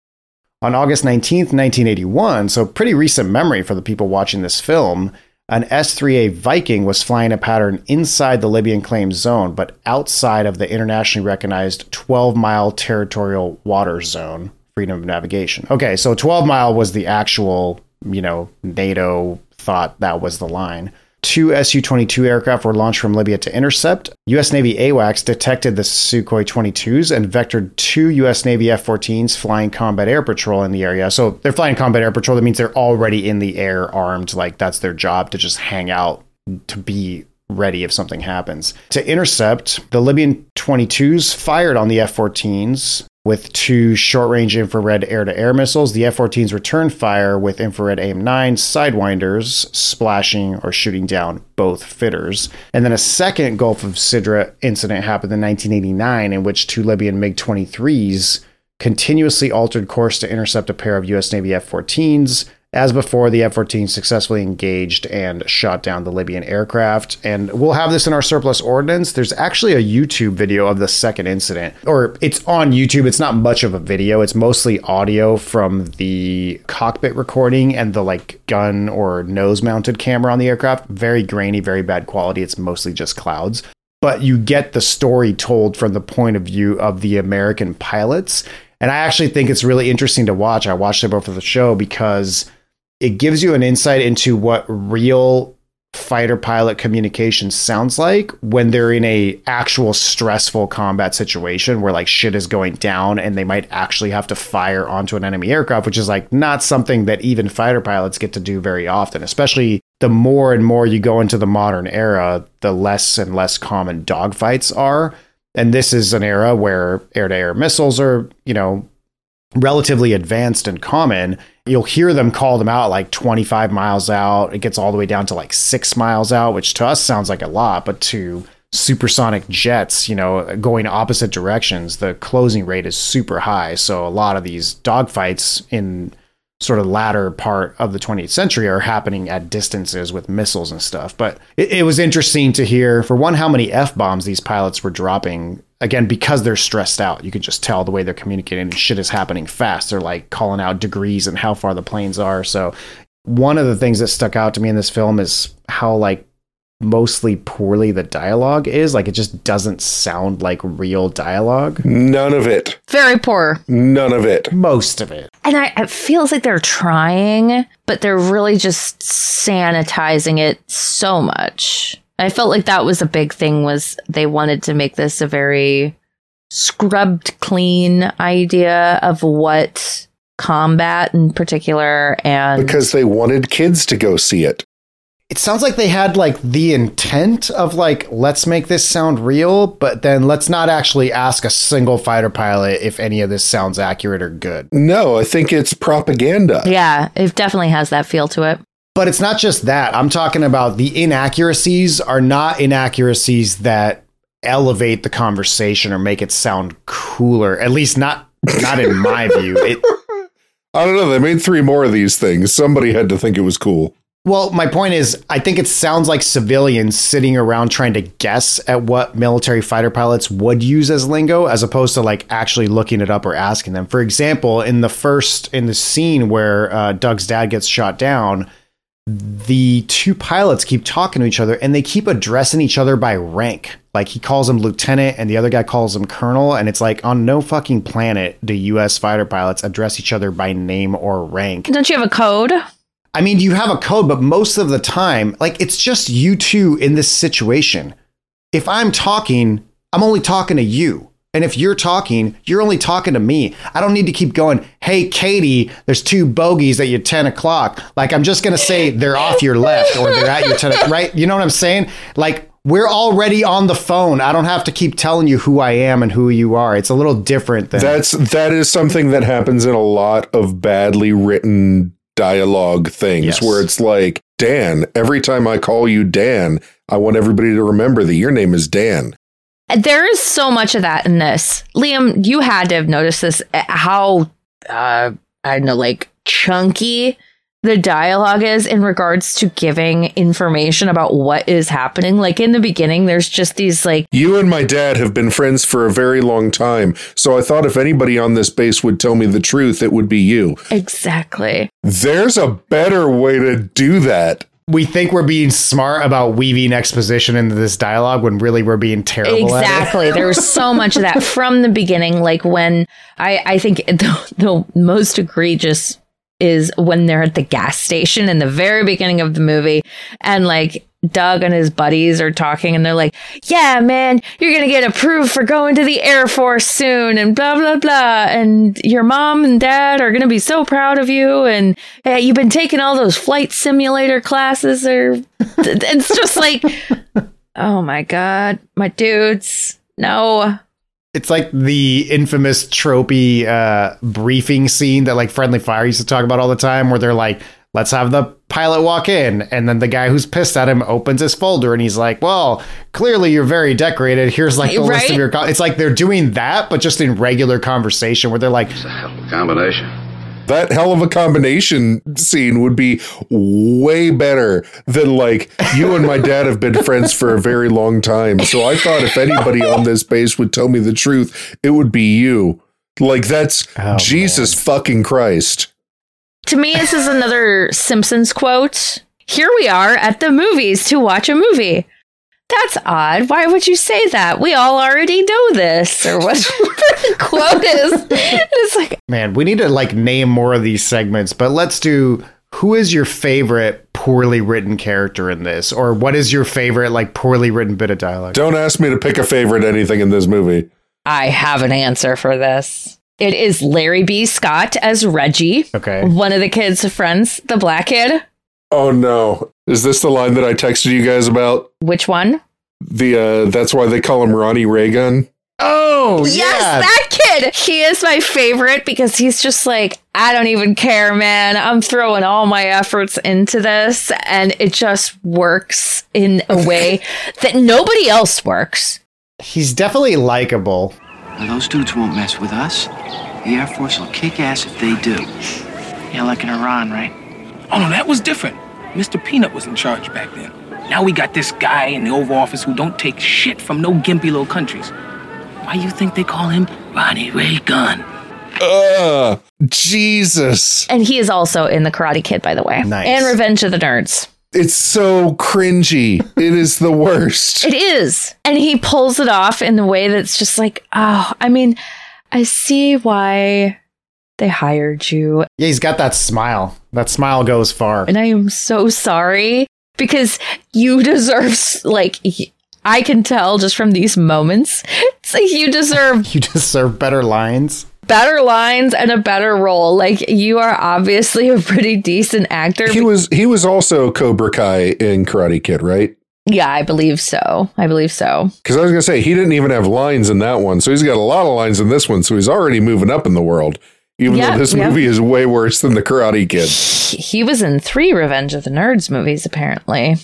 On August 19th, 1981, so pretty recent memory for the people watching this film, an S 3A Viking was flying a pattern inside the Libyan claim zone, but outside of the internationally recognized 12 mile territorial water zone, freedom of navigation. Okay, so 12 mile was the actual, you know, NATO thought that was the line. Two Su 22 aircraft were launched from Libya to intercept. U.S. Navy AWACS detected the Sukhoi 22s and vectored two U.S. Navy F 14s flying combat air patrol in the area. So they're flying combat air patrol. That means they're already in the air armed. Like that's their job to just hang out, to be ready if something happens. To intercept, the Libyan 22s fired on the F 14s with two short range infrared air to air missiles. The F 14s returned fire with infrared AIM 9 sidewinders, splashing or shooting down both fitters. And then a second Gulf of Sidra incident happened in 1989 in which two Libyan MiG 23s continuously altered course to intercept a pair of US Navy F 14s. As before, the F 14 successfully engaged and shot down the Libyan aircraft. And we'll have this in our surplus ordnance. There's actually a YouTube video of the second incident, or it's on YouTube. It's not much of a video, it's mostly audio from the cockpit recording and the like gun or nose mounted camera on the aircraft. Very grainy, very bad quality. It's mostly just clouds. But you get the story told from the point of view of the American pilots. And I actually think it's really interesting to watch. I watched it before the show because it gives you an insight into what real fighter pilot communication sounds like when they're in a actual stressful combat situation where like shit is going down and they might actually have to fire onto an enemy aircraft which is like not something that even fighter pilots get to do very often especially the more and more you go into the modern era the less and less common dogfights are. And this is an era where air-to-air missiles are you know relatively advanced and common, you'll hear them call them out like 25 miles out. It gets all the way down to like six miles out, which to us sounds like a lot, but to supersonic jets, you know, going opposite directions, the closing rate is super high. So a lot of these dogfights in sort of latter part of the 20th century are happening at distances with missiles and stuff. But it, it was interesting to hear, for one, how many F bombs these pilots were dropping. Again, because they're stressed out, you can just tell the way they're communicating and shit is happening fast. They're like calling out degrees and how far the planes are. So, one of the things that stuck out to me in this film is how like mostly poorly the dialogue is. Like it just doesn't sound like real dialogue. None of it. Very poor. None of it. Most of it. And I, it feels like they're trying, but they're really just sanitizing it so much. I felt like that was a big thing was they wanted to make this a very scrubbed clean idea of what combat in particular and Because they wanted kids to go see it. It sounds like they had like the intent of like let's make this sound real, but then let's not actually ask a single fighter pilot if any of this sounds accurate or good. No, I think it's propaganda. yeah, it definitely has that feel to it. But it's not just that. I'm talking about the inaccuracies are not inaccuracies that elevate the conversation or make it sound cooler. At least not not in my view. It I don't know. They made three more of these things. Somebody had to think it was cool. Well, my point is, I think it sounds like civilians sitting around trying to guess at what military fighter pilots would use as lingo, as opposed to like actually looking it up or asking them. For example, in the first in the scene where uh, Doug's dad gets shot down, the two pilots keep talking to each other and they keep addressing each other by rank. Like he calls him lieutenant and the other guy calls him colonel. And it's like on no fucking planet do US fighter pilots address each other by name or rank. Don't you have a code? I mean, you have a code, but most of the time, like it's just you two in this situation. If I'm talking, I'm only talking to you. And if you're talking, you're only talking to me. I don't need to keep going, hey, Katie, there's two bogeys at your 10 o'clock. Like, I'm just going to say they're off your left or they're at your 10 o'clock, right? You know what I'm saying? Like, we're already on the phone. I don't have to keep telling you who I am and who you are. It's a little different than That's that is something that happens in a lot of badly written dialogue things Yes. where it's like, Dan, every time I call you Dan, I want everybody to remember that your name is Dan. There is so much of that in this. Liam, you had to have noticed this uh, how uh I don't know, like chunky the dialogue is in regards to giving information about what is happening. Like in the beginning, there's just these like You and my dad have been friends for a very long time, so I thought if anybody on this base would tell me the truth, it would be you. exactly. There's a better way to do that. We think we're being smart about weaving exposition into this dialogue when really we're being terrible at it. Exactly. there was so much of that from the beginning. Like when I, I think the, the most egregious is when they're at the gas station in the very beginning of the movie and like Doug and his buddies are talking and they're like, yeah, man, you're going to get approved for going to the Air Force soon and blah, blah, blah. And your mom and dad are going to be so proud of you. And hey, you've been taking all those flight simulator classes or it's just like, Oh my god, my dudes. No. It's like the infamous tropey uh, briefing scene that like Friendly Fire used to talk about all the time, where they're like, "Let's have the pilot walk in," and then the guy who's pissed at him opens his folder and he's like, "Well, clearly you're very decorated. Here's like the list of your." Co-. It's like they're doing that, but just in regular conversation, where they're like, Combination. That hell of a combination scene would be way better than like you and my dad have been friends for a very long time. So I thought if anybody on this base would tell me the truth, it would be you. Like that's Oh, Jesus fucking Christ. To me, this is another Simpsons quote. Here we are at the movies to watch a movie. That's odd. Why would you say that? We all already know this, or what the quote is. It's like, "Man, we need to like name more of these segments, but let's do." Who is your favorite poorly written character in this, or what is your favorite like poorly written bit of dialogue? Don't ask me to pick a favorite anything in this movie. I have an answer for this. It is Larry B. Scott as Reggie, Okay. one of the kids' friends, the black kid. Oh no. Is this the line that I texted you guys about? Which one? The uh that's why they call him Ronnie Reagan. Oh, Yes, yeah. that kid. He is my favorite because he's just like, I don't even care, man. I'm throwing all my efforts into this, and it just works in a way that nobody else works. He's definitely likable. Now, those dudes won't mess with us. The Air Force will kick ass if they do. Yeah, like in Iran, right? Oh no, that was different. Mr. Peanut was in charge back then. Now we got this guy in the Oval Office who don't take shit from no gimpy little countries. Why you think they call him Ronnie Ray Gun? Ugh. Jesus. And he is also in The Karate Kid, by the way, Nice. and Revenge of the Nerds. It's so cringy. It is the worst. It is. And he pulls it off in the way that's just like, oh, I mean, I see why they hired you. Yeah, he's got that smile. That smile goes far. And I am so sorry because you deserve, like, I can tell just from these moments, it's like you deserve You deserve better lines. Better lines and a better role. Like, you are obviously a pretty decent actor. He was he was also Cobra Kai in Karate Kid, right? yeah, I believe so. I believe so. Because I was gonna say he didn't even have lines in that one, so he's got a lot of lines in this one. So he's already moving up in the world, even Yeah, though this yeah. movie is way worse than the Karate Kid. he was in three Revenge of the Nerds movies, apparently.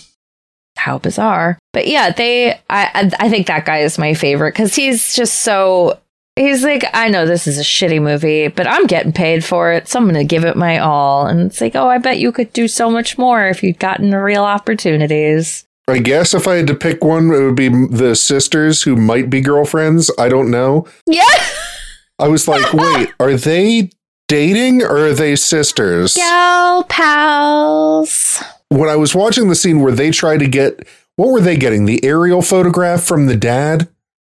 How bizarre. But yeah, they, I, I, I think that guy is my favorite because he's just so, he's like, I know this is a shitty movie, but I'm getting paid for it. So I'm going to give it my all. And it's like, oh, I bet you could do so much more if you'd gotten the real opportunities. I guess if I had to pick one, it would be the sisters who might be girlfriends. I don't know. Yeah. I was like, wait, are they dating or are they sisters? Gal pals. When I was watching the scene where they try to get what were they getting? The aerial photograph from the dad?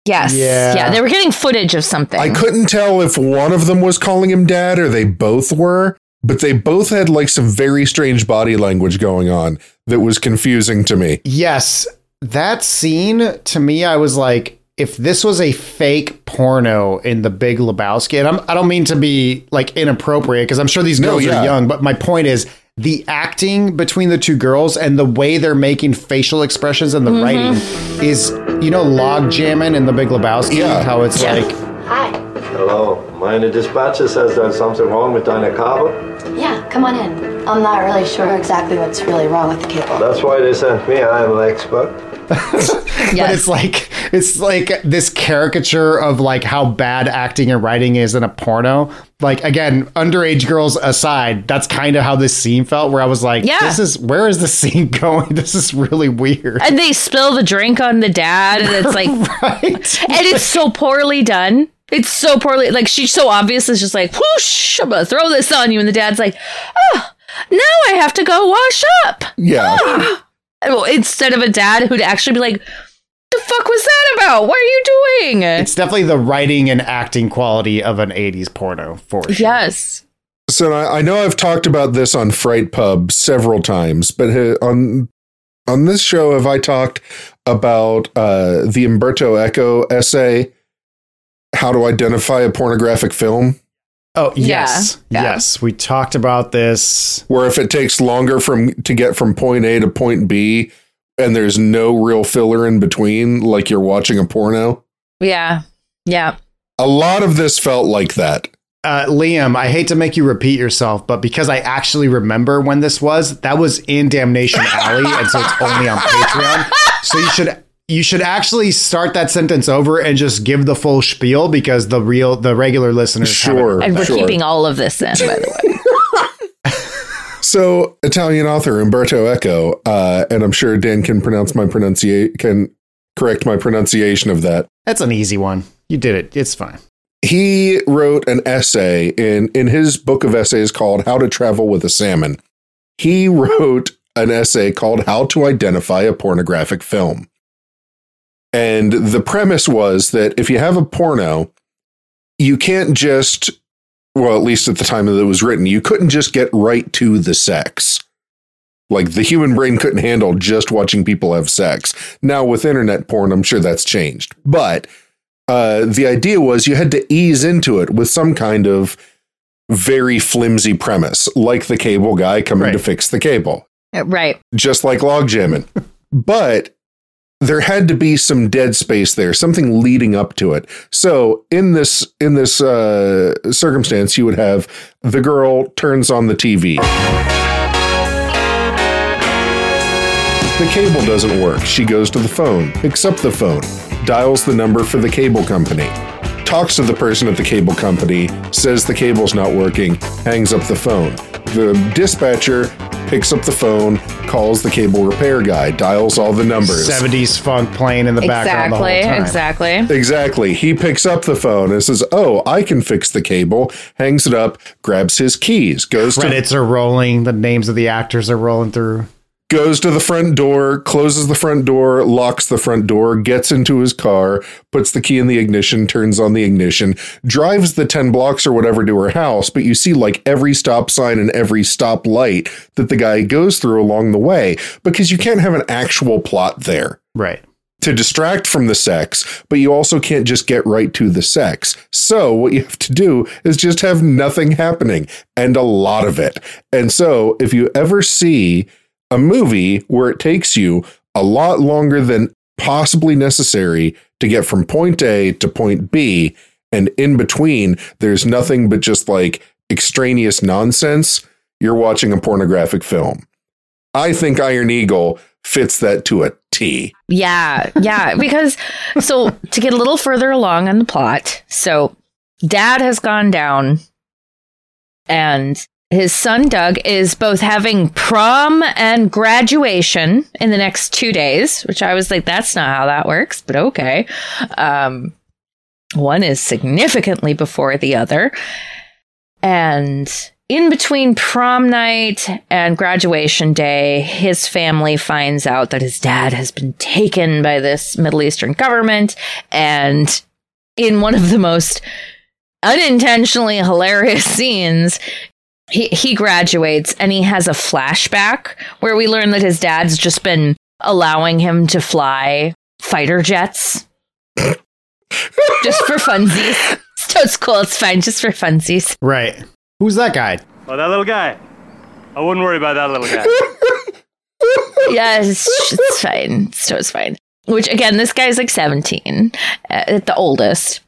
Yes. Yeah. Yeah. They were getting footage of something. I couldn't tell if one of them was calling him dad or they both were, but they both had like some very strange body language going on that was confusing to me. Yes, that scene to me, I was like, if this was a fake porno in the Big Lebowski, and I'm, I don't mean to be like inappropriate because I'm sure these No, girls yeah. are young, but my point is the acting between the two girls and the way they're making facial expressions and the mm-hmm. writing is, you know, log jamming in the Big Lebowski. Yeah. How it's Yeah. like, Hi. Hello, meine dispatcher says there's something wrong with deine Kabel. Yeah, come on in. I'm not really sure exactly what's really wrong with the cable. That's why they sent me. I am an expert. but it's like it's like this caricature of like how bad acting and writing is in a porno. Like again, underage girls aside, that's kind of how this scene felt. Where I was like, Yeah. this is where is the scene going? This is really weird. and they spill the drink on the dad, and it's like, right? and it's so poorly done. It's so poorly like she's so obvious. It's just like whoosh, I'm gonna throw this on you, and the dad's like, oh, now I have to go wash up. Yeah. Well, Instead of a dad who'd actually be like, the fuck was that about? What are you doing? It's definitely the writing and acting quality of an '80s porno for sure. yes. So I, I know I've talked about this on Fright Pub several times, but uh, on on this show have I talked about uh, the Umberto Eco essay, "How to Identify a Pornographic Film," Oh Yeah. yes, Yeah. yes. We talked about this. where if it takes longer from to get from point A to point B, and there's no real filler in between, like you're watching a porno. Yeah. Yeah. A lot of this felt like that. Uh, Liam, I hate to make you repeat yourself, but because I actually remember when this was, that was in Damnation Alley, and so it's only on Patreon. So you should you should actually start that sentence over and just give the full spiel because the real the regular listeners Sure. And we're Sure. keeping all of this in, by the way. So Italian author Umberto Eco, uh, and I'm sure Dan can pronounce my pronunciate can correct my pronunciation of that. That's an easy one. You did it. It's fine. He wrote an essay in in his book of essays called How to Travel with a Salmon. He wrote an essay called How to Identify a Pornographic Film. And the premise was that if you have a porno, you can't just well, at least at the time that it was written, you couldn't just get right to the sex. Like the human brain couldn't handle just watching people have sex. Now with internet porn, I'm sure that's changed. But uh, the idea was you had to ease into it with some kind of very flimsy premise, like the cable guy coming to fix the cable, Right. just like log jamming. but there had to be some dead space there, something leading up to it. So in this in this uh, circumstance, you would have the girl turns on the TV. The cable doesn't work. She goes to the phone, up the phone, dials the number for the cable company, talks to the person at the cable company, says the cable's not working, hangs up the phone. The dispatcher picks up the phone, calls the cable repair guy, dials all the numbers. 70s funk playing in the background Exactly. Exactly. Exactly. He picks up the phone and says, Oh, I can fix the cable, hangs it up, grabs his keys, goes to Credits are rolling. The names of the actors are rolling through. Goes to the front door, closes the front door, locks the front door, gets into his car, puts the key in the ignition, turns on the ignition, drives the 10 blocks or whatever to her house, but you see like every stop sign and every stop light that the guy goes through along the way because you can't have an actual plot there Right. to distract from the sex, but you also can't just get right to the sex. So what you have to do is just have nothing happening and a lot of it. And so if you ever see a movie where it takes you a lot longer than possibly necessary to get from point A to point B, and in between there's nothing but just like extraneous nonsense, you're watching a pornographic film. I think Iron Eagle fits that to a T. Yeah, yeah. Because so to get a little further along in the plot, so dad has gone down and his son Doug is both having prom and graduation in the next two days, which I was like, that's not how that works, but okay. Um, one is significantly before the other. And in between prom night and graduation day, his family finds out that his dad has been taken by this Middle Eastern government. And in one of the most unintentionally hilarious scenes, he, he graduates and he has a flashback where we learn that his dad's just been allowing him to fly fighter jets just for funsies. So it's cool. It's fine. Just for funsies. Right. Who's that guy? Oh, that little guy. I wouldn't worry about that little guy. yeah, it's, it's fine. So it's fine. Which again, this guy's like 17 uh, at the oldest.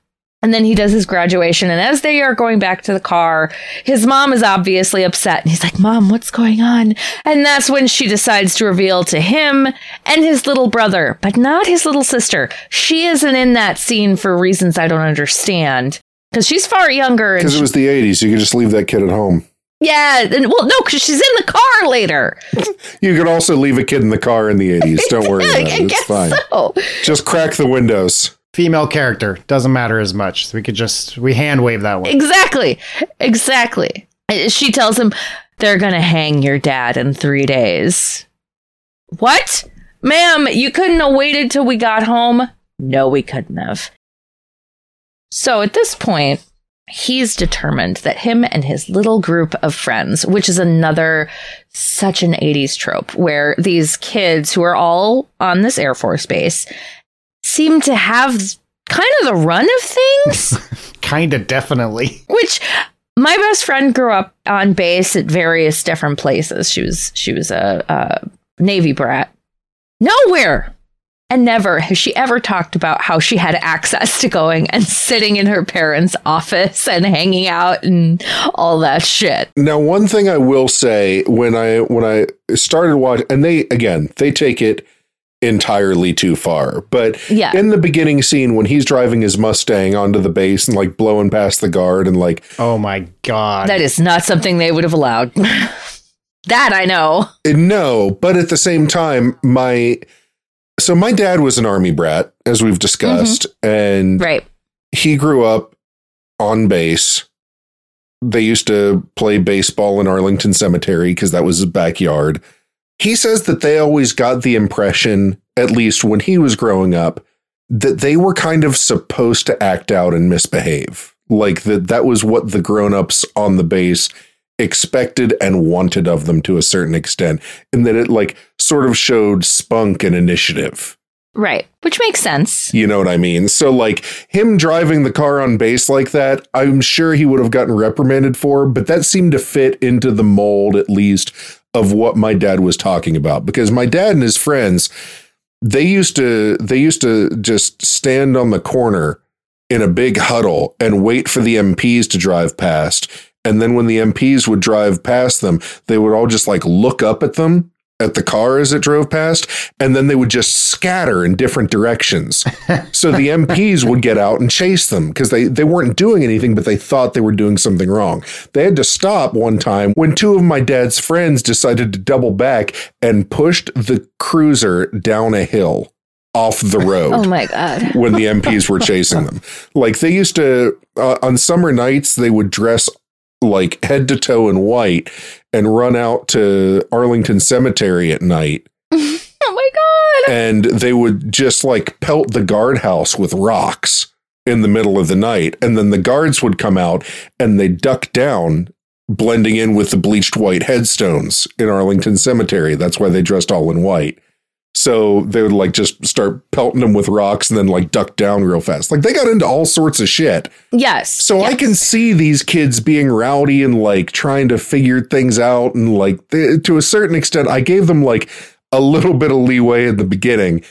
And then he does his graduation. And as they are going back to the car, his mom is obviously upset. And he's like, Mom, what's going on? And that's when she decides to reveal to him and his little brother, but not his little sister. She isn't in that scene for reasons I don't understand. Because she's far younger. Because it was the 80s. You could just leave that kid at home. yeah. And, well, no, because she's in the car later. You could also leave a kid in the car in the 80s. Don't worry about it. It's guess fine. so. Just crack the windows. Female character. Doesn't matter as much. So we could just, we hand wave that one. Exactly. Exactly. She tells him they're to hang your dad in three days. What? Ma'am, you couldn't have waited till we got home? No, we couldn't have. So at this point, he's determined that him and his little group of friends, which is another such an 80s trope, where these kids who are all on this Air Force base seem to have kind of the run of things. Kinda definitely. Which my best friend grew up on base at various different places. She was she was a, a Navy brat, Nowhere. And never has she ever talked about how she had access to going and sitting in her parents' office and hanging out and all that shit. Now, one thing I will say when I when I started watching, and they again they take it entirely too far. But Yeah. in the beginning scene when he's driving his Mustang onto the base and like blowing past the guard and like Oh my god. That is not something they would have allowed. that I know. Uh, no, but at the same time, my so my dad was an army brat, as we've discussed, mm-hmm. and Right. he grew up on base. They used to play baseball in Arlington Cemetery because that was his backyard. He says that they always got the impression, at least when he was growing up, that they were kind of supposed to act out and misbehave. Like that that was what the grown-ups on the base expected and wanted of them to a certain extent. And that it like sort of showed spunk and initiative. Right. Which makes sense. You know what I mean? So, like, him driving the car on base like that, I'm sure he would have gotten reprimanded for, but that seemed to fit into the mold, at least, of what my dad was talking about. Because my dad and his friends, they used to, they used to just stand on the corner in a big huddle and wait for the MPs to drive past. And then when the MPs would drive past them, they would all just like look up at them at the car as it drove past, and then they would just scatter in different directions. so the MPs would get out and chase them because they, they weren't doing anything, but they thought they were doing something wrong. They had to stop one time when two of my dad's friends decided to double back and pushed the cruiser down a hill off the road Oh my god. when the MPs were chasing them. Like they used to uh, on summer nights, they would dress like head to toe in white and run out to Arlington Cemetery at night. oh my god. And they would just like pelt the guardhouse with rocks in the middle of the night. And then the guards would come out and they duck down, blending in with the bleached white headstones in Arlington Cemetery. That's why they dressed all in white. So they would like just start pelting them with rocks and then like duck down real fast. Like they got into all sorts of shit. Yes. So I can see these kids being rowdy and like trying to figure things out. And like they, to a certain extent, I gave them like a little bit of leeway in the beginning.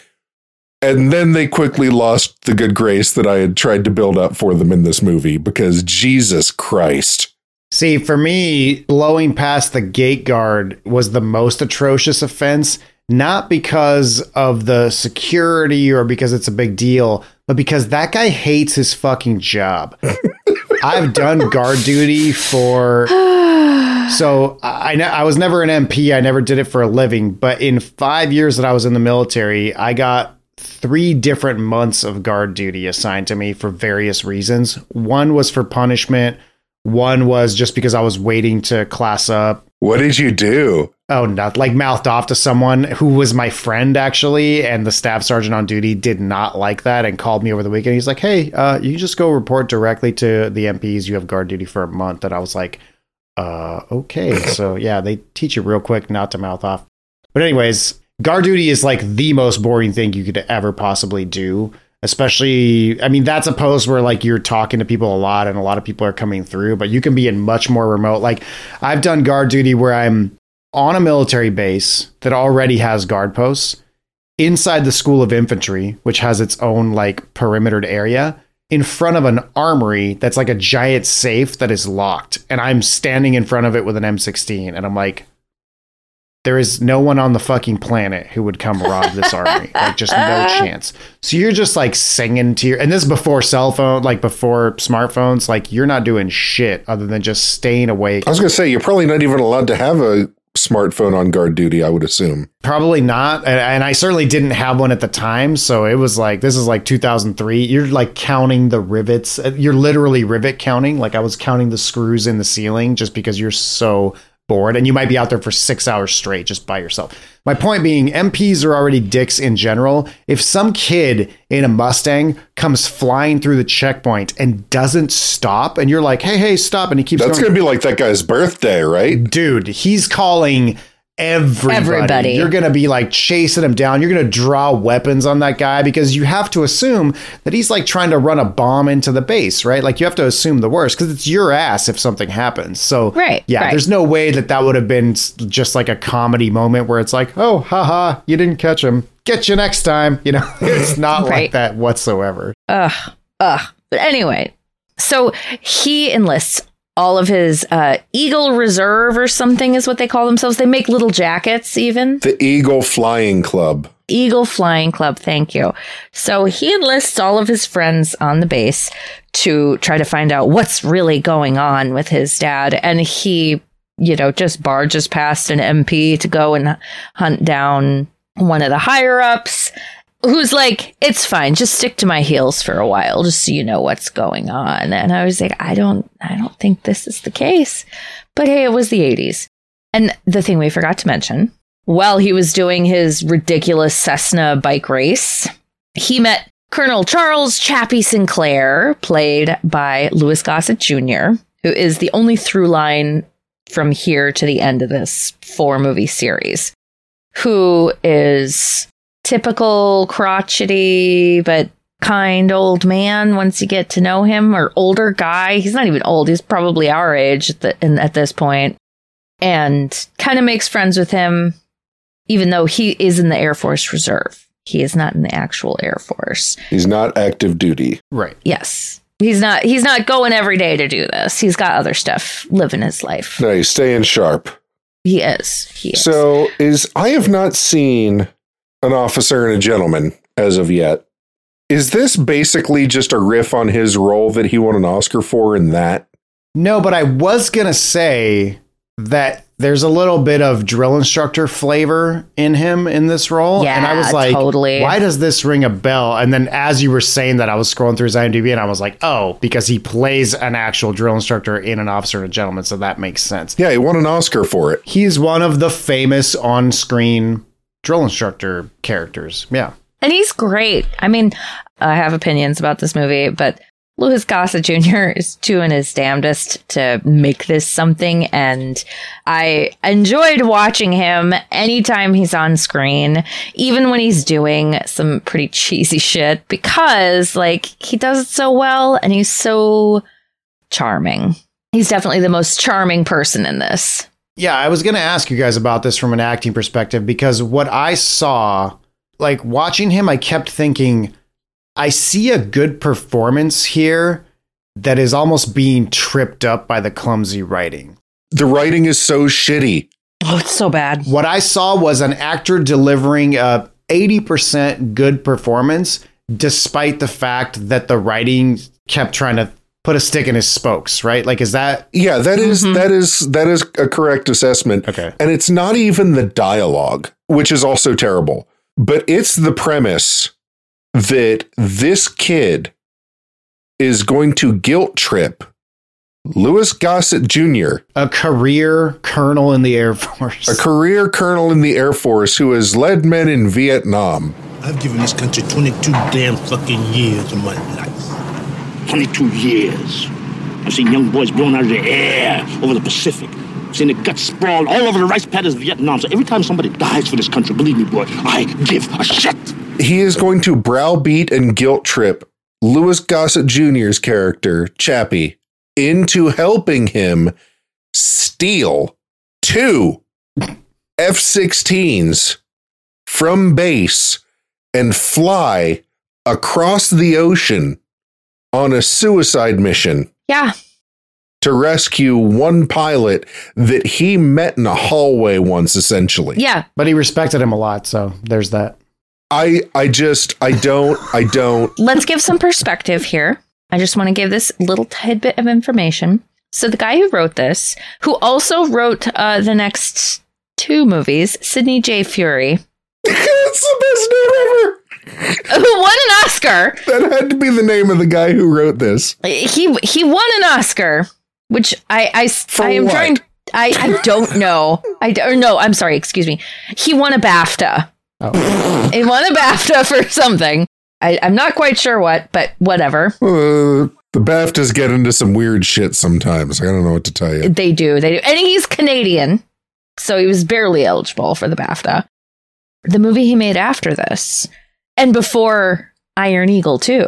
And then they quickly lost the good grace that I had tried to build up for them in this movie because Jesus Christ. See, for me, blowing past the gate guard was the most atrocious offense, not because of the security or because it's a big deal, but because that guy hates his fucking job. I've done guard duty for so I I I was never an MP. I never did it for a living, but in 5 years that I was in the military, I got three different months of guard duty assigned to me for various reasons. One was for punishment, one was just because I was waiting to class up. What did you do? Oh, not like mouthed off to someone who was my friend actually, and the staff sergeant on duty did not like that and called me over the weekend. He's like, "Hey, uh, you just go report directly to the MPs. You have guard duty for a month." And I was like, "Uh, okay." so yeah, they teach you real quick not to mouth off. But anyways, guard duty is like the most boring thing you could ever possibly do. Especially, I mean, that's a post where like you're talking to people a lot and a lot of people are coming through, but you can be in much more remote. Like, I've done guard duty where I'm on a military base that already has guard posts inside the School of Infantry, which has its own like perimetered area in front of an armory that's like a giant safe that is locked. And I'm standing in front of it with an M16. And I'm like, there is no one on the fucking planet who would come rob this army. Like, just no chance. So you're just like singing to your, and this is before cell phone, like before smartphones. Like, you're not doing shit other than just staying awake. I was going to say, you're probably not even allowed to have a smartphone on guard duty, I would assume. Probably not. And, and I certainly didn't have one at the time. So it was like, this is like 2003. You're like counting the rivets. You're literally rivet counting. Like I was counting the screws in the ceiling just because you're so bored. And you might be out there for six hours straight just by yourself. My point being, MPs are already dicks in general. If some kid in a Mustang comes flying through the checkpoint and doesn't stop, and you're like, hey, hey, stop. And he keeps That's going, going to be like that guy's birthday, right? dude, he's calling everybody. Everybody. You're going to be like chasing him down. You're going to draw weapons on that guy because you have to assume that he's like trying to run a bomb into the base, right? Like you have to assume the worst because it's your ass if something happens. So, Right, yeah, right. there's no way that that would have been just like a comedy moment where it's like, oh, haha, you didn't catch him. Get you next time. You know, it's not like Right. that whatsoever. Ugh, ugh. But anyway, so he enlists all of his uh, Eagle Reserve or something is what they call themselves. They make little jackets, even. The Eagle Flying Club. Eagle Flying Club, thank you. So he enlists all of his friends on the base to try to find out what's really going on with his dad. And he, you know, just barges past an MP to go and hunt down one of the higher ups who's like, it's fine, just stick to my heels for a while, just so you know what's going on. And I was like, I don't, I don't think this is the case. But hey, it was the 80s. And the thing we forgot to mention, while he was doing his ridiculous Cessna bike race, he met Colonel Charles Chappy Sinclair, played by Louis Gossett Jr., who is the only through line from here to the end of this four movie series, who is typical crotchety but kind old man once you get to know him, or older guy. He's not even old, he's probably our age at, the, in, at this point, and kind of makes friends with him, even though he is in the Air Force Reserve. He is not in the actual Air Force. He's not active duty. Right. Yes. He's not he's not going every day to do this. He's got other stuff living his life. No, he's staying sharp. He is. He is. So is I have not seen an officer and a gentleman as of yet. Is this basically just a riff on his role that he won an Oscar for in that? No, but I was going to say that there's a little bit of drill instructor flavor in him in this role. and I was like, totally. why does this ring a bell? And then as you were saying that, I was scrolling through his IMDb and I was like, oh, because he plays an actual drill instructor in an officer and a gentleman. So that makes sense. Yeah, he won an Oscar for it. He's one of the famous on screen drill instructor characters. Yeah. And he's great. I mean, I have opinions about this movie, but Louis Gossett Jr. is doing his damnedest to make this something. And I enjoyed watching him anytime he's on screen, even when he's doing some pretty cheesy shit, because like he does it so well and he's so charming. He's definitely the most charming person in this. Yeah, I was going to ask you guys about this from an acting perspective because what I saw, like watching him, I kept thinking, I see a good performance here that is almost being tripped up by the clumsy writing. The writing is so shitty. Oh, it's so bad. What I saw was an actor delivering a 80% good performance, despite the fact that the writing kept trying to put a stick in his spokes, right? Like, is that Yeah, that is- mm-hmm. that is that is a correct assessment. Okay. And it's not even the dialogue, which is also terrible, but it's the premise that this kid is going to guilt trip Louis Gossett Jr., a career colonel in the Air Force? a career colonel in the Air Force who has led men in Vietnam. I've given this country 22 damn fucking years of my life. 22 years. I've seen young boys blown out of the air over the Pacific. I've seen the guts sprawled all over the rice paddies of Vietnam. So every time somebody dies for this country, believe me, boy, I give a shit. He is going to browbeat and guilt trip Louis Gossett Jr.'s character, Chappy, into helping him steal two F 16s from base and fly across the ocean on a suicide mission Yeah. to rescue one pilot that he met in a hallway once, essentially. Yeah. But he respected him a lot, so there's that. I I just I don't I don't Let's give some perspective here. I just want to give this little tidbit of information. So, the guy who wrote this, who also wrote uh, the next two movies, Sidney J. Furie, That's the best name ever. Who won an Oscar. That had to be the name of the guy who wrote this. He he won an Oscar, which I I, I am what? trying. I, I don't know. I don't know. I'm sorry. Excuse me. He won a BAFTA. Oh. He won a BAFTA for something. I, I'm not quite sure what, but whatever. Uh, the BAFTAs get into some weird shit sometimes. I don't know what to tell you. They do. They do. And he's Canadian. So he was barely eligible for the BAFTA. The movie he made after this, and before Iron Eagle 2,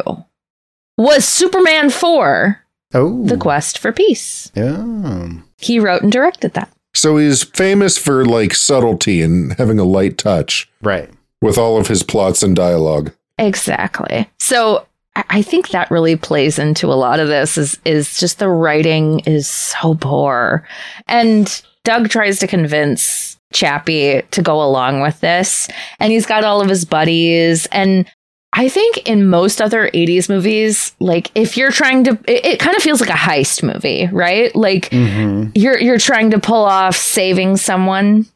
was Superman 4 Oh. The Quest for Peace. Yeah. He wrote and directed that. So he's famous for like subtlety and having a light touch Right. with all of his plots and dialogue. Exactly. So I I think that really plays into a lot of this is is just the writing is so poor. And Doug tries to convince Chappy to go along with this. And he's got all of his buddies. And I think in most other 80s movies, like if you're trying to it, it kind of feels like a heist movie, right? Like Mm-hmm. you're you're trying to pull off saving someone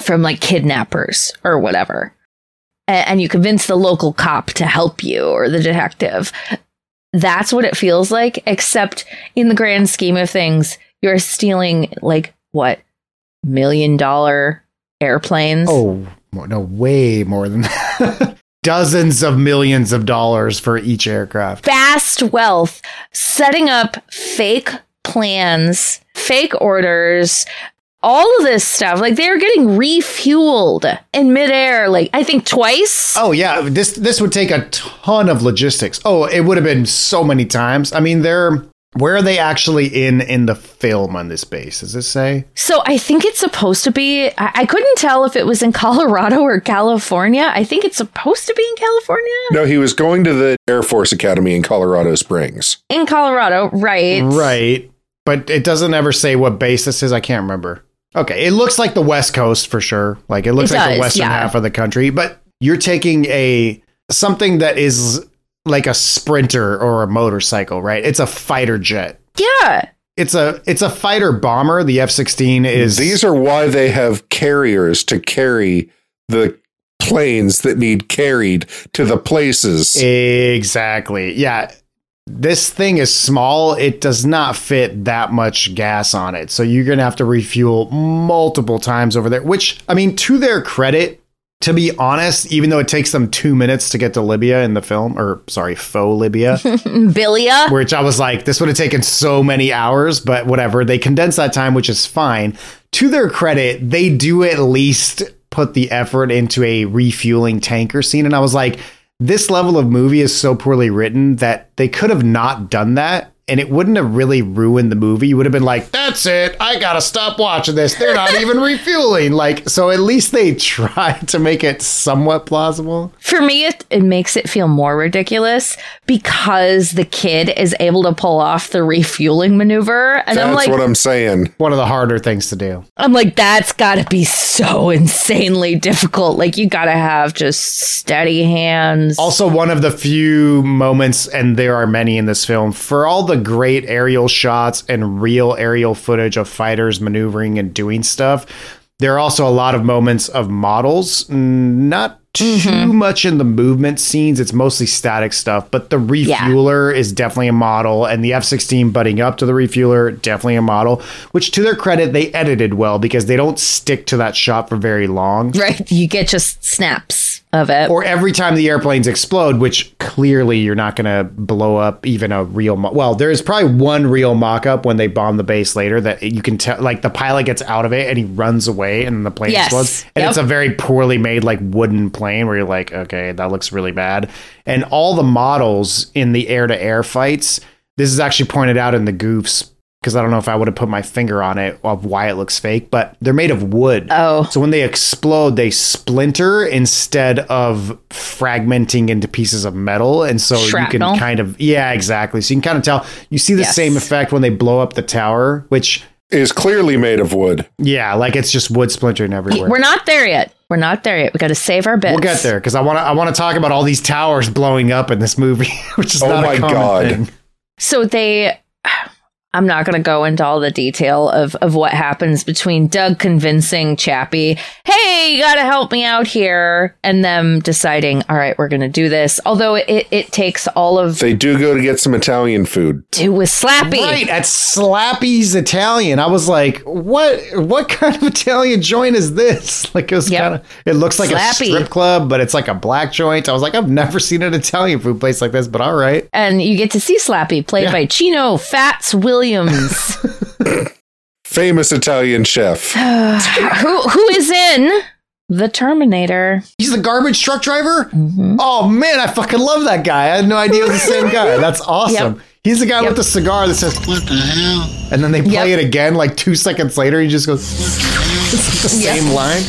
from like kidnappers or whatever A- and you convince the local cop to help you or the detective that's what it feels like except in the grand scheme of things you're stealing like what million dollar airplanes Oh, no, way more than that. Dozens of millions of dollars for each aircraft. vast wealth setting up fake plans fake orders all of this stuff like they're getting refueled in midair like i think twice Oh yeah, this this would take a ton of logistics. Oh, it would have been so many times. I mean, they're where are they actually in in the film on this base? Does it say? So I think it's supposed to be. I, I couldn't tell if it was in Colorado or California. I think it's supposed to be in California. No, he was going to the Air Force Academy in Colorado Springs. In Colorado, right? Right, but it doesn't ever say what base this is. I can't remember. Okay, it looks like the West Coast for sure. Like it looks It like the western yeah. half of the country. But you're taking a something that is like a sprinter or a motorcycle, right? It's a fighter jet. Yeah. It's a it's a fighter bomber. The F sixteen is These are why they have carriers to carry the planes that need carried to the places. Exactly. Yeah. This thing is small. It does not fit that much gas on it. So you're going to have to refuel multiple times over there, which, I mean, to their credit, to be honest, even though it takes them two minutes to get to Libya in the film, or sorry, faux Libya, Bilya. which I was like, this would have taken so many hours, but whatever. They condense that time, which is fine. To their credit, they do at least put the effort into a refueling tanker scene. And I was like, this level of movie is so poorly written that they could have not done that. And it wouldn't have really ruined the movie. You would have been like, that's it. I got to stop watching this. They're not even refueling. Like, so at least they tried to make it somewhat plausible. For me, it, it makes it feel more ridiculous because the kid is able to pull off the refueling maneuver, and That's I'm like, what I'm saying. One of the harder things to do. I'm like, that's got to be so insanely difficult. Like, you got to have just steady hands. Also, one of the few moments, and there are many in this film, for all the great aerial shots and real aerial footage of fighters maneuvering and doing stuff, there are also a lot of moments of models. Not too mm-hmm. much in the movement scenes. It's mostly static stuff, but the refueler is definitely a model, and the F 16 butting up to the refueler, definitely a model, which to their credit, they edited well because they don't stick to that shot for very long. right? You get just snaps of it. Or every time the airplanes explode, which clearly you're not going to blow up even a real. Mo- well, there's probably one real mock-up when they bomb the base later that you can tell, like the pilot gets out of it and he runs away and the plane Yes. explodes, and Yep. it's a very poorly made like wooden plane where you're like, okay, that looks really bad. And all the models in the air-to-air fights, this is actually pointed out in the goofs. Because I don't know if I would have put my finger on it of why it looks fake, but they're made of wood. Oh. So when they explode, they splinter instead of fragmenting into pieces of metal. And so you can kind of, yeah, exactly. So you can kind of tell. You see the Yes. same effect when they blow up the tower, which, Is clearly made of wood. yeah, like it's just wood splintering everywhere. We're not there yet. We're not there yet. We got to save our bits. We'll get there because I want to. I want to talk about all these towers blowing up in this movie, which is Oh not my a common God. thing. So they I'm not going to go into all the detail of of what happens between Doug convincing Chappy, "Hey, you got to help me out here," and them deciding, "All right, we're going to do this." Although it it takes all of They do go to get some Italian food. do with Slappy. Right at Slappy's Italian, I was like, "What? What kind of Italian joint is this?" Like it was Yep. kind of. It looks like Slappy. a strip club, but it's like a black joint. I was like, "I've never seen an Italian food place like this," but all right. And you get to see Slappy played Yeah. by Chino Fats Williams. famous Italian chef. who who is in the Terminator? He's the garbage truck driver? Mm-hmm. Oh man, I fucking love that guy. I had no idea it was the same guy. That's awesome. Yep. He's the guy with the cigar that says, What the hell? And then they play Yep. it again like two seconds later. He just goes, It's the same line.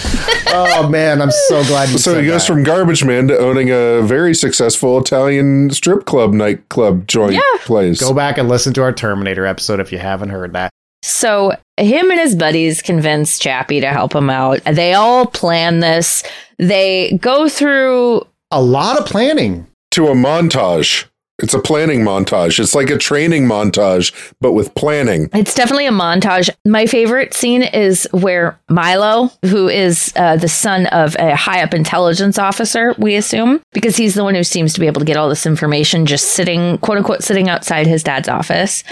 Oh man, I'm so glad you So said he goes that. from garbage man to owning a very successful Italian strip club nightclub joint Yeah. place. Go back and listen to our Terminator episode if you haven't heard that. So him and his buddies convince Chappy to help him out. They all plan this. They go through A lot of planning. to a montage. It's a planning montage. It's like a training montage, but with planning. It's definitely a montage. My favorite scene is where Milo, who is uh, the son of a high up intelligence officer, we assume, because he's the one who seems to be able to get all this information just sitting, quote unquote, sitting outside his dad's office.